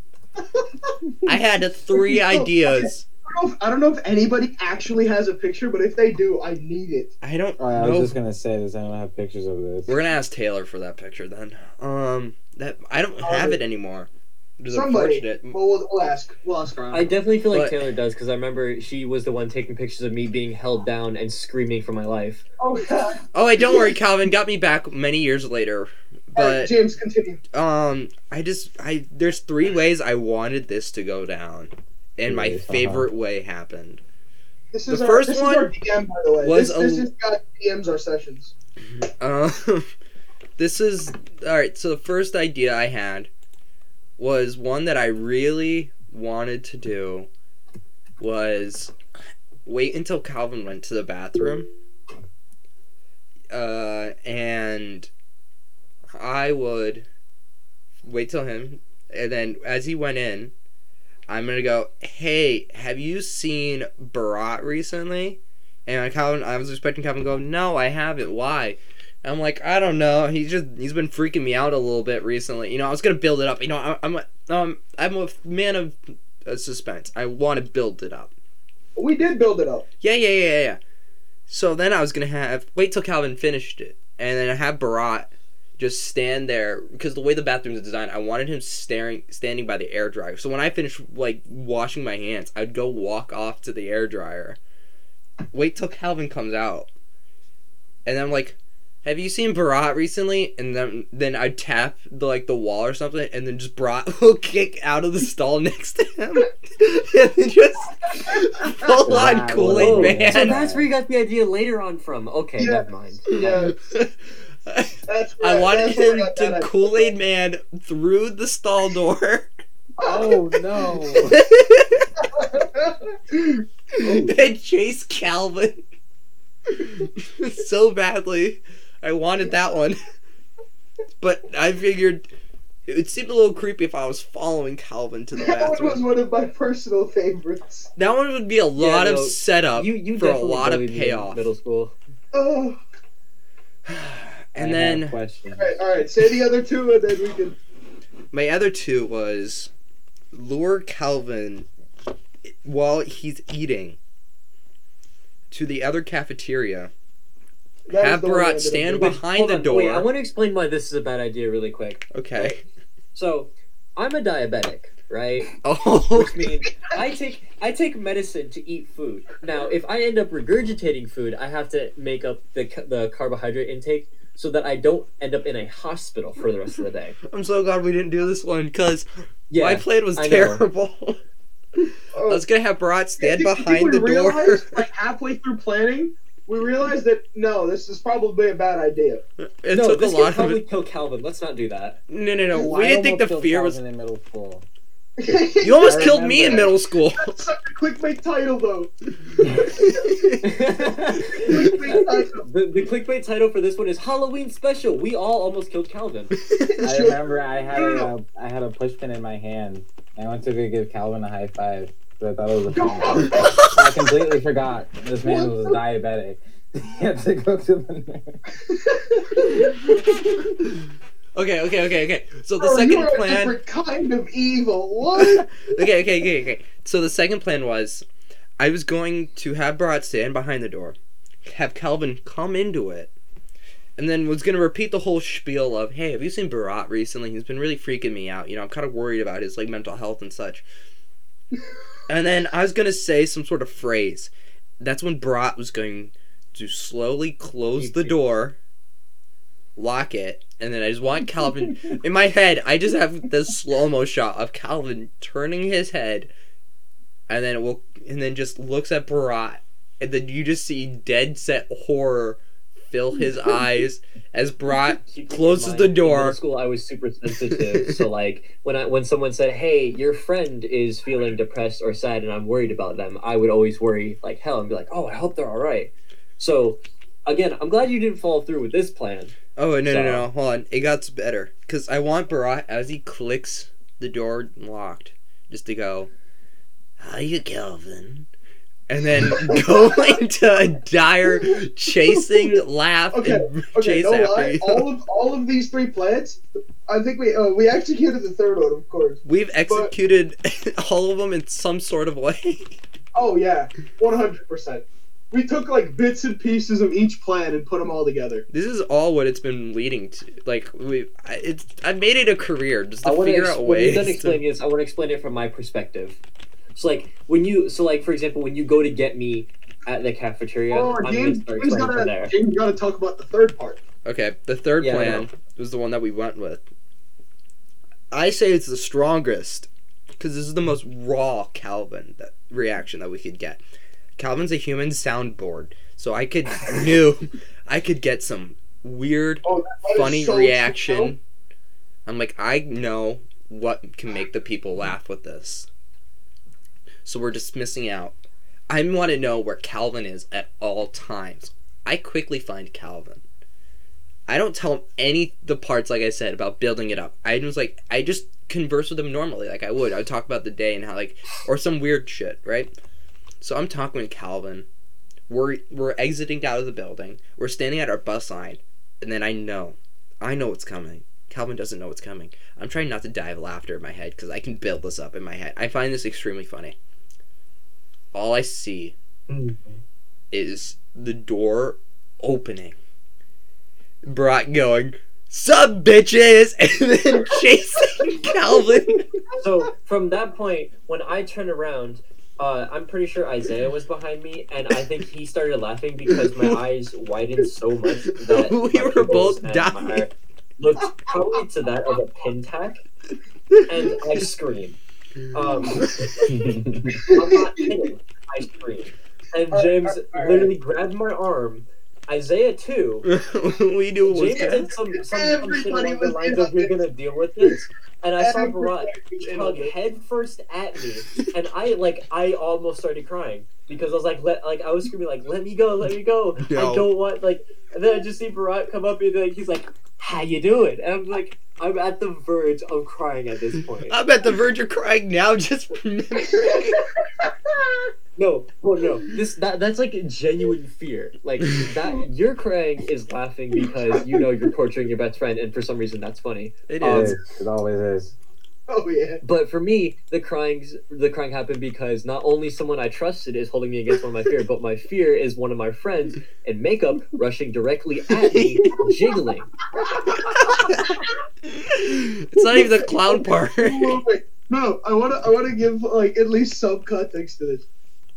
I had three ideas. I don't, know if, I don't know if anybody actually has a picture, but if they do, I need it. I don't I was know. just gonna say this. I don't have pictures of this. We're gonna ask Taylor for that picture then. Um, that I don't have it anymore. It is Somebody. Well, we'll, we'll ask. We'll ask around. I definitely feel like But- Taylor does because I remember she was the one taking pictures of me being held down and screaming for my life. oh, God. Oh, wait, don't worry, Calvin got me back many years later. All right, But James, continue. um, I just I there's three ways I wanted this to go down, and my uh-huh. favorite way happened. This The is our, first this one is our DM, by the way. was this, a- this is got DMs our sessions. Um, this is all right. So the first idea I had was one that I really wanted to do was wait until Calvin went to the bathroom. Uh, and I would wait till him, and then as he went in, I'm gonna go, "Hey, have you seen Barat recently?" And Calvin, I was expecting Calvin to go, "No, I haven't. Why?" I'm like, I don't know. He's just he's been freaking me out a little bit recently. You know, I was gonna build it up. You know, I, I'm a, um I'm a man of uh, suspense. I want to build it up. We did build it up. Yeah, yeah, yeah, yeah. So then I was gonna have wait till Calvin finished it, and then I have Barat just stand there because the way the bathroom is designed, I wanted him staring, standing by the air dryer. So when I finished like washing my hands, I'd go walk off to the air dryer, wait till Calvin comes out, and then I'm like, "Have you seen Barat recently?" And then then I'd tap the like the wall or something, and then just Barat will kick out of the stall next to him, and then just full on Wow. Kool Aid Man. so that's where you got the idea later on from. Okay, Yeah. never mind. Yeah, that's. I wanted that's him to that Kool Aid Man through the stall door Oh no! and chase Calvin so badly. I wanted that one, but I figured it would seem a little creepy if I was following Calvin to the bathroom. That one was one of my personal favorites. That one would be a lot of no, setup You you for a lot of bullied me in payoff. Middle school. Oh. And I have then questions. All right, all right. Say the other two, and then we can. my other two was lure Calvin while he's eating to the other cafeteria. that Have the I Barat stand doing. behind Hold the on, door. Wait, I want to explain why this is a bad idea really quick. Okay. So, I'm a diabetic, right? Oh. Which means I take I take medicine to eat food. Now, if I end up regurgitating food, I have to make up the the carbohydrate intake so that I don't end up in a hospital for the rest of the day. I'm so glad we didn't do this one because Yeah, my plan was I know. terrible. Oh. I Oh, was gonna have Barat stand I think- I think behind we the door. realized, like halfway through planning, we realized that no, this is probably a bad idea. It no, took a this could lot of probably it. kill Calvin. Let's not do that. No, no, no. I We didn't think the killed fear was. Calvin in middle school. You almost I killed me in middle school. That's such a clickbait title, though. the, clickbait title. the clickbait title for this one is Halloween special. We all almost killed Calvin. I remember I had a I had a pushpin in my hand. I went to go give Calvin a high five because I thought it was a phone. I completely forgot this man was diabetic. he had to go to the nurse. Okay, okay, okay, okay. So the Oh, second you're a plan. different kind of evil. What? okay, okay, okay, okay. So the second plan was, I was going to have Barat stand behind the door, have Calvin come into it, and then was gonna repeat the whole spiel of, "Hey, have you seen Barat recently? He's been really freaking me out. You know, I'm kind of worried about his like mental health and such." and then I was gonna say some sort of phrase. That's when Barat was going to slowly close the door, lock it, and then I just want Calvin in my head, I just have this slow mo shot of Calvin turning his head, and then it will, and then just looks at Barat, and then you just see dead set horror fill his eyes as Barat closes the door. middle school, I was super sensitive. so like when I when someone said, "Hey, your friend is feeling depressed or sad, and I'm worried about them," I would always worry like hell and be like, "Oh, I hope they're all right." So again, I'm glad you didn't follow through with this plan. Oh no no So- no! Hold on, it got better because I want Barat as he clicks the door locked, just to go, "How you, Calvin?" And then go into a dire chasing laugh Okay, and Okay, chase no after lie. you. All of all of these three plans, I think we uh, we executed the third one, of course. We've executed all of them in some sort of way. Oh yeah, one hundred percent. We took like bits and pieces of each plan and put them all together. This is all what it's been leading to. Like we, I- it's I made it a career just to I want to figure ex- out when you're done to- explaining this, I want to explain it from my perspective. So like when you so like for example when you go to get me at the cafeteria, Oh, I'm James, gonna start James gotta there. James gotta talk about the third part. Okay, the third Yeah, plan was the one that we went with. I say it's the strongest because this is the most raw Calvin that reaction that we could get. Calvin's a human soundboard, so I could knew I could get some weird, Oh, that- that is funny so reaction. true. I'm like, I know what can make the people laugh with this. So we're just missing out I want to know where Calvin is at all times. I quickly find Calvin. I don't tell him any the parts like I said about building it up. I just like I just converse with him normally like I would. I would talk about the day and how like or some weird shit, right? So I'm talking with Calvin. We're we're exiting out of the building. We're standing at our bus line, and then I know, I know what's coming. Calvin doesn't know what's coming. I'm trying not to die of laughter in my head because I can build this up in my head. I find this extremely funny. All I see mm-hmm. is the door opening. Brock going, Sub bitches! And then chasing Calvin. So from that point, when I turn around, uh, I'm pretty sure Isaiah was behind me, and I think he started laughing because my eyes widened so much that We were both dying. Looked probably to that of a pin tack, and I screamed. Um, I'm not kidding. I screamed, and James literally grabbed my arm. Isaiah too. we knew it was James did some, some, some shit Everybody along the was lines of on we're gonna deal with this, and I saw Barat was in on tug this. head first at me, and I like I almost started crying because I was like let like I was screaming like let me go, let me go, No. I don't want like, and then I just see Barat come up and like he's like how you doing, and I'm like I'm at the verge of crying at this point. I'm at the verge of crying now just remembering. No, well, no. This that that's like genuine fear. Like that, you're crying is laughing because you know you're torturing your best friend, and for some reason that's funny. It Um, It is. is. It always is. Oh yeah. But for me, the crying the crying happened because not only someone I trusted is holding me against one of my fear, but my fear is one of my friends in makeup rushing directly at me, jiggling. it's not even the clown part. Wait, wait. No, I want to. I want to give like at least some context to this.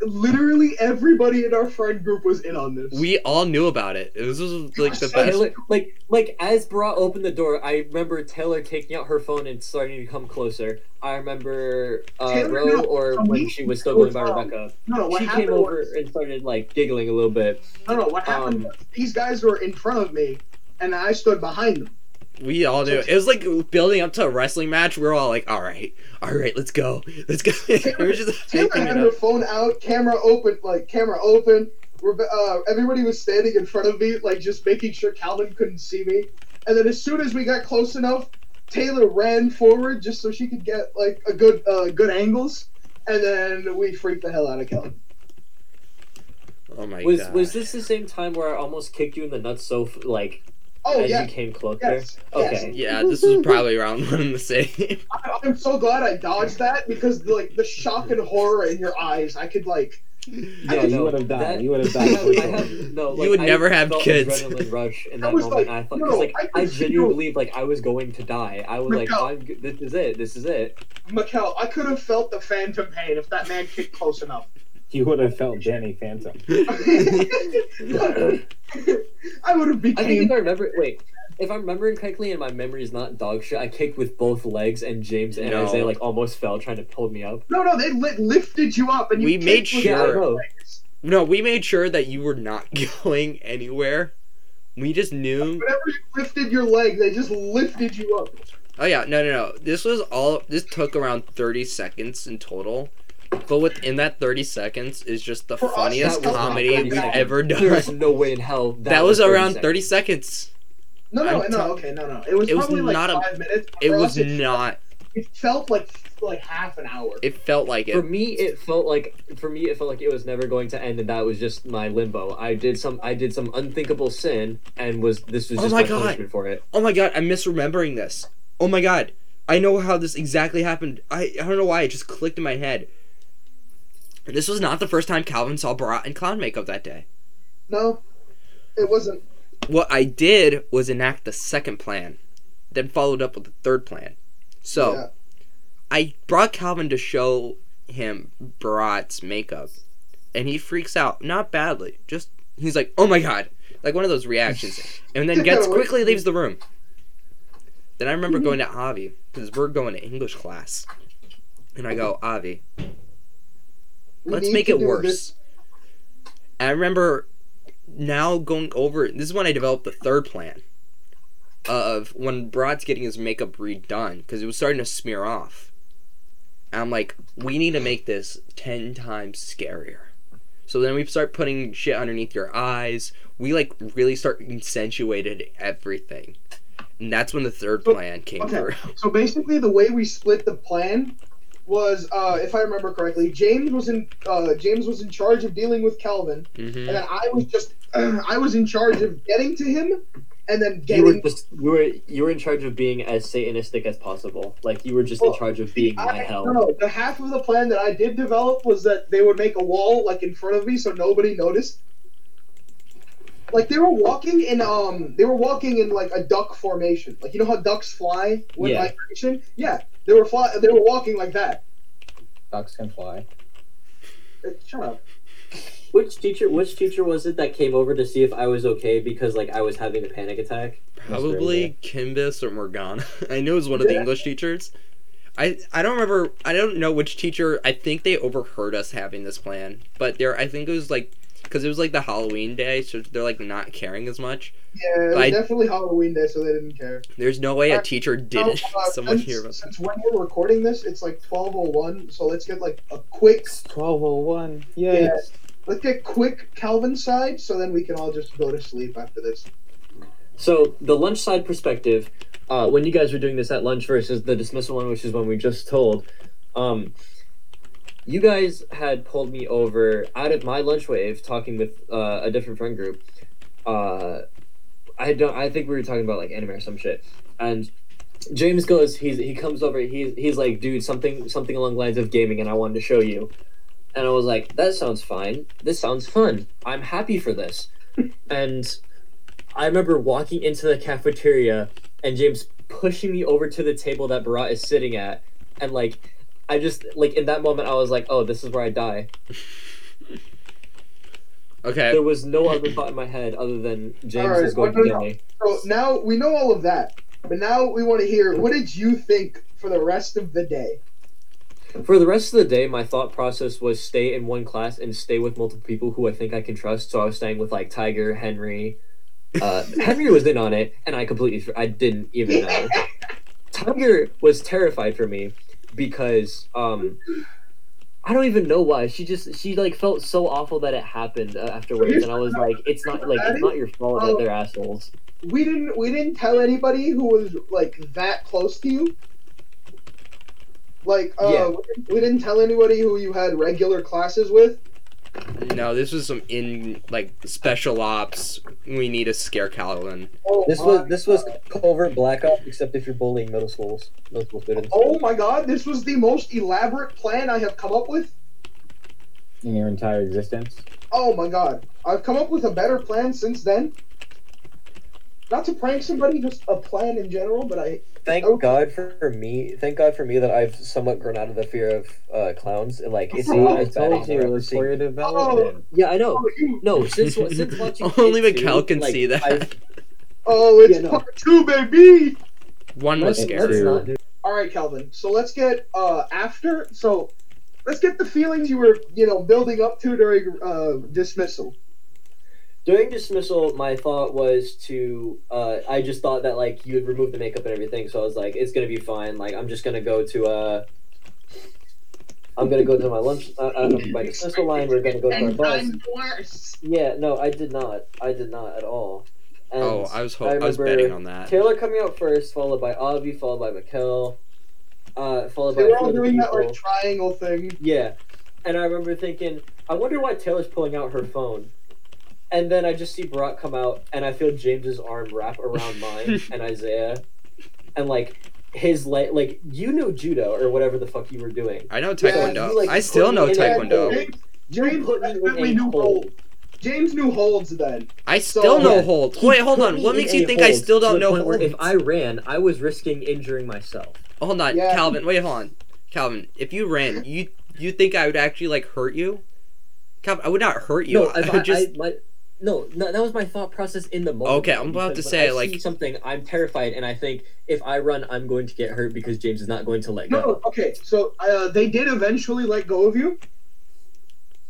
Literally everybody in our friend group was in on this. we all knew about it. This was like the best. Taylor, like like as Bra opened the door, I remember Taylor taking out her phone and starting to come closer. I remember uh, Taylor, Ro, no, or for when she was still going by um, Rebecca, no, no. What she came over was, and started like giggling a little bit. no, no. What happened? um, was these guys were in front of me, and I stood behind them. We all knew. It was like building up to a wrestling match. We are all like, "All right, all right, let's go, let's go." we were just Taylor hyping had her phone out, camera open, like camera open. Rebe- Uh, everybody was standing in front of me, like just making sure Calvin couldn't see me. And then as soon as we got close enough, Taylor ran forward just so she could get like a good, uh, good angles. And then we freaked the hell out of Calvin. Oh my was god. was this the same time where I almost kicked you in the nuts so like Oh as yeah, you came closer? yes, Okay. yes. Yeah, this was probably around one in the same. I- I'm so glad I dodged that because like the shock and horror in your eyes, I could like. Yeah, you no, would have died. that- you would have I died. have, for I sure. have no. Like, would I never have felt kids. Adrenaline rush in I that was moment. like, I thought no, because like I I, genuinely believed like I was going to die. I was like, Miguel. This is it. This is it. Mikkel, I could have felt the phantom pain if that man kicked close enough. You would have felt Danny Phantom. I would have been I think if I remember, wait, if I'm remembering correctly, and my memory is not dog shit, I kicked with both legs, and James and No. Isaiah like almost fell trying to pull me up. No, no, they li- lifted you up, and you We made kicked with Yeah, I Sure. know. legs. No, we made sure that you were not going anywhere. We just knew. Whenever you lifted your leg, they just lifted you up. Oh yeah, no, no, no. This was all. This took around thirty seconds in total. But within that thirty seconds is just the For funniest that was not comedy we've seconds. ever done. There's no way in hell that, That was 30 around seconds. thirty seconds. No, no, I'm no. tell- okay, no, no. It was It was probably like not a- five minutes. It was us, not. It felt like like half an hour. It felt like it. For me, it felt like for me it felt like it was never going to end, and that was just my limbo. I did some I did some unthinkable sin, and was this was Oh just my my, God. punishment for it. Oh my god, I'm misremembering this. Oh my god, I know how this exactly happened. I I don't know why it just clicked in my head. This was not the first time Calvin saw Barat in clown makeup that day. no, it wasn't. What I did was enact the second plan, then followed up with the third plan. So. Yeah. I brought Calvin to show him Barat's makeup, and he freaks out. Not badly, just he's like, "Oh my god!" Like one of those reactions, and then gets quickly leaves the room. Then I remember going to Avi because we're going to English class, and I go, "Avi, We let's make it worse." this- I remember now going over. This is when I developed the third plan of when Brad's getting his makeup redone because it was starting to smear off. And I'm like, we need to make this ten times scarier. So then we start putting shit underneath your eyes. We like really start accentuated everything. And that's when the third plan came okay. through. So basically, the way we split the plan was, uh, if I remember correctly, James was in uh, James was in charge of dealing with Calvin, hmm and then I was just I was in charge of getting to him, and then getting. You were just you were you were in charge of being as satanistic as possible. Like you were just in charge of being my I, hell. no, no, the half of the plan that I did develop was that they would make a wall like in front of me so nobody noticed. Like they were walking in um they were walking in like a duck formation. Like you know how ducks fly when Yeah. migration? Yeah. They were fly they were walking like that. Ducks can fly. Uh, Shut up. Which teacher? Which teacher was it that came over to see if I was okay because like I was having a panic attack? Probably Kimbis or Morgana. I knew it was one of the English teachers. I I don't remember. I don't know which teacher. I think they overheard us having this plan, but there. I think it was like because it was like the Halloween day, so they're like not caring as much. Yeah, it was I- definitely Halloween day, so they didn't care. There's no way a teacher So, didn't. uh, Someone since, hear about. since when we're recording this, it's like twelve oh one. So let's get like a quick. It's twelve oh one. Yeah. Let's get quick Calvin side, so then we can all just go to sleep after this. So the lunch side perspective, uh, when you guys were doing this at lunch versus the dismissal one, which is when we just told, um, you guys had pulled me over out of my lunch wave talking with uh, a different friend group. Uh, I don't. I think we were talking about like anime or some shit, and James goes. He's he comes over. He's he's like, dude, something something along the lines of gaming, and I wanted to show you. And I was like, that sounds fine. This sounds fun. I'm happy for this. and I remember walking into the cafeteria and James pushing me over to the table that Barat is sitting at, and like, I just like in that moment I was like, oh, this is where I die. Okay. There was no other thought in my head other than James Alright, is going no, to no, kill me. So now we know all of that, but now we want to hear what did you think for the rest of the day? For the rest of the day, my thought process was stay in one class and stay with multiple people who I think I can trust. So I was staying with like Tiger, Henry. Uh, Henry was in on it, and I completely I didn't even know. Tiger was terrified for me because um, I don't even know why. She just she like felt so awful that it happened uh, afterwards, and I was like, it's not like it's not your fault that they're assholes. We didn't we didn't tell anybody who was like that close to you. Like uh, Yeah. we, didn't, we didn't tell anybody who you had regular classes with. No, this was some in like special ops. We need to scare Calvin. Oh This was this was covert black ops, except if you're bullying middle schools, middle school students. Oh my god, this was the most elaborate plan I have come up with. In your entire existence. Oh my god. I've come up with a better plan since then. Not to prank somebody, just a plan in general, but I Thank Oh. God for me. Thank God for me that I've somewhat grown out of the fear of uh, clowns. And, Like it's See, not as bad as you I've it ever was for your development. Yeah, I know. oh, No, since since watching Only Kid Mikkel can like, see that. I've- oh it's Yeah, no. part two, baby! One was Let's, It let's scary. do Alright, Calvin. So let's get uh after so let's get the feelings you were, you know, building up to during uh dismissal. During dismissal, my thought was to. Uh, I just thought that like you would remove the makeup and everything, so I was like, it's gonna be fine. Like I'm just gonna go to. Uh, I'm gonna go to my lunch. Uh, uh, my dismissal line. We're gonna go to our bus. worse. Yeah, no, I did not. I did not at all. And Oh, I was ho- I I, was betting on that. Taylor coming out first, followed by Avi, followed by Mikkel, uh, followed They by were a all other doing that like triangle thing. Yeah. And I remember thinking, I wonder why Taylor's pulling out her phone. And then I just see Brock come out, and I feel James's arm wrap around mine and Isaiah. And like, his leg, like, you knew judo or whatever the fuck you were doing. I know Yeah, Taekwondo. you, like, I still know me in that hole. Taekwondo. James, You James put me in definitely knew hole. holds. James knew holds then. I still So- know Yeah, hold. Wait, hold on. What makes you think I still don't know holds? If I ran, I was risking injuring myself. Hold on, Yeah. Calvin. Wait, hold on, Calvin. If you ran, you you think I would actually like hurt you? Calvin, I would not hurt you. No, I if would I, just. I, my, no, no, that was my thought process in the moment. Okay, I'm about because to say, I like- see something, I'm terrified, and I think if I run, I'm going to get hurt because James is not going to let go. no, okay. So uh, they did eventually let go of you.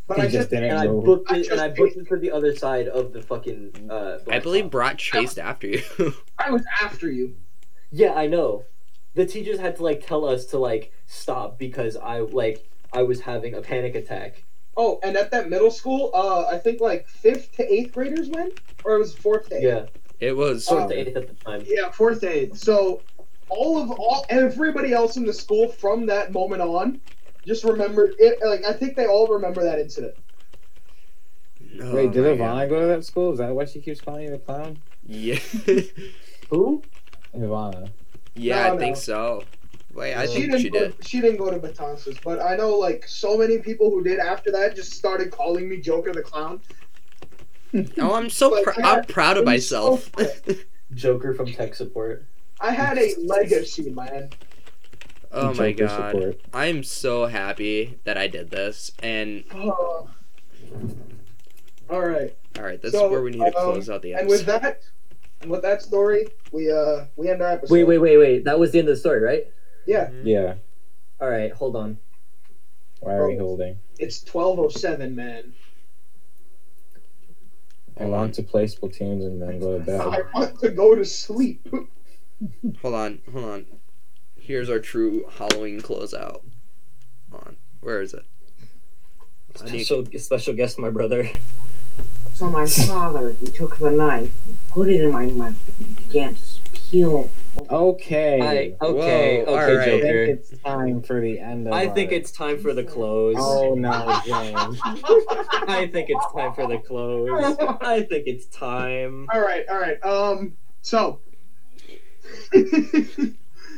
But He I just just didn't and I move. booked I it, and I booked it for the other side of the fucking. Uh, I blacktop. believe Brat chased after you. I was after you. Yeah, I know. The teachers had to like tell us to like stop because I like I was having a panic attack, Oh, and at that middle school, uh, I think like fifth to eighth graders went, or it was fourth to eighth. Yeah, It was. fourth to eighth at the time. Yeah, fourth to eighth. So all of all everybody else in the school from that moment on just remembered it. Like I think they all remember that incident. Oh Wait, did my Ivana go to that school? Is that why she keeps calling you the clown? Yeah. Who? Ivana. yeah, No, I think so. Wait, I she think didn't. she go, did. She didn't go to Matanzas, but I know like so many people who did after that just started calling me Joker the Clown. Oh, I'm so pr- I I'm proud of it was so myself. Joker from tech support. I had a legacy, man. oh my god. support. I'm so happy that I did this. And Oh. All right. all right, this So, is where we need to um, close out the episode. And with that, and with that story, we uh we end our episode. Wait, wait, wait, wait. That was the end of the story, right? Yeah, mm-hmm. Yeah. All right, hold on. Why are we Oh. holding? it's twelve oh seven, man. I want to play Splatoons and then go to bed. I want to go to sleep. Hold on, hold on. Here's our true Halloween closeout. Hold on. Where is it? I need- Special, special guest, my brother. So my father, he took the knife, put it in my mouth, and began to peel. Okay. I, okay, Whoa, okay, alright. I think it's time for the end of I think it's time for the close. Oh no, James. I think it's time for the close. I think it's time. all right, all right. Um, so,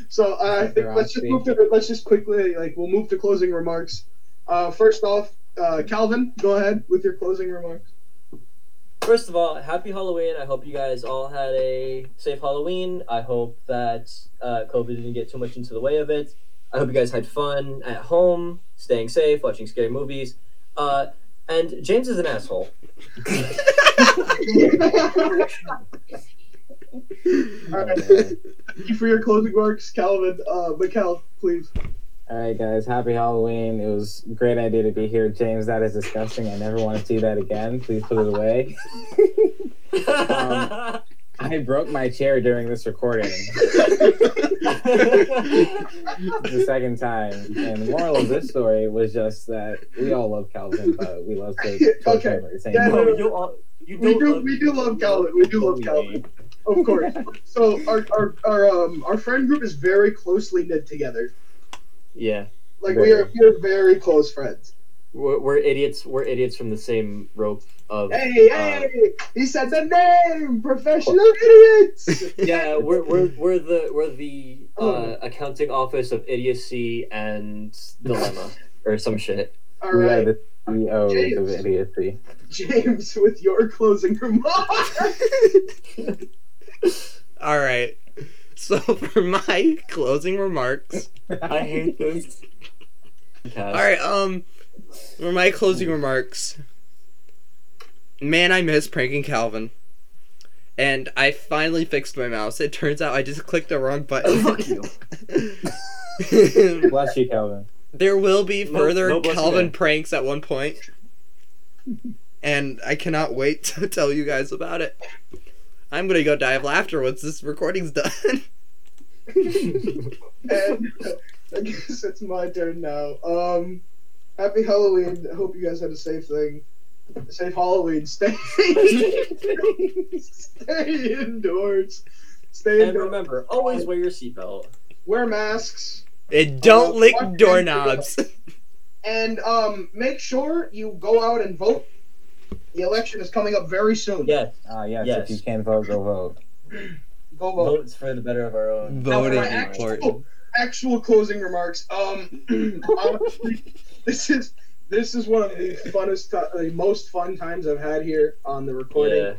so uh, I think let's just move to let's just quickly like we'll move to closing remarks. Uh, first off, uh, Calvin, go ahead with your closing remarks. First of all, happy Halloween. I hope you guys all had a safe Halloween. I hope that uh, COVID didn't get too much into the way of it. I hope you guys had fun at home, staying safe, watching scary movies. Uh, and James is an asshole. All right. Thank you for your closing remarks, Calvin. Uh, please. All right, guys. Happy Halloween. It was a great idea to be here. James, that is disgusting. I never want to see that again. Please put it away. Um, I broke my chair during this recording. the second time. And the moral of this story was just that we all love Calvin, but we love to torture Okay. him at the same Yeah, no, you all, you We don't love we do love Calvin. We do love Calvin, of course. So our our our um our friend group is very closely knit together. Yeah, Like we are we are very close friends. we're, we're idiots. We're idiots from the same rope of. Hey, uh, hey! He said the name, professional idiots. yeah, we're, we're, we're the we're the uh, Oh. accounting office of idiocy and dilemma or some shit. All We are right, the CEOs of idiocy. James, with your closing remarks. All right. So for my closing remarks, I hate this. all right. Um, for my closing remarks, man, I miss pranking Calvin, and I finally fixed my mouse. It turns out I just clicked the wrong button. Fuck you. Bless you, Calvin. there will be further no you, Calvin pranks at one point, and I cannot wait to tell you guys about it. I'm gonna go die of laughter once this recording's done. and I guess it's my turn now. Um, happy Halloween. I hope you guys had a safe thing. Safe Halloween. Stay. stay indoors. Stay indoors And indoors. remember, always wear your seatbelt. Wear masks. and don't Uh, lick doorknobs. And um, make sure you go out and vote. The election is coming up very soon. Yes, Ah, yes, Yes. if you can vote, go vote. Go vote. votes for the better of our own. Voting my actual- important. actual closing remarks. Um, honestly, this is this is one of the funnest, ti- the most fun times I've had here on the recording. Yeah.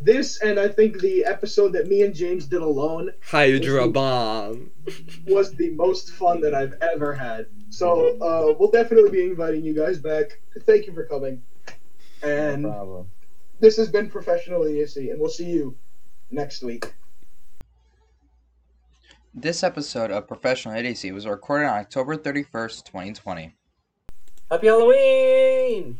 This and I think the episode that me and James did alone Hydra bomb. was the most fun that I've ever had. So uh, we'll definitely be inviting you guys back. Thank you for coming. And no this has been Professional Idiocy, and we'll see you next week. This episode of Professional Idiocy was recorded on October 31st, 2020. Happy Halloween!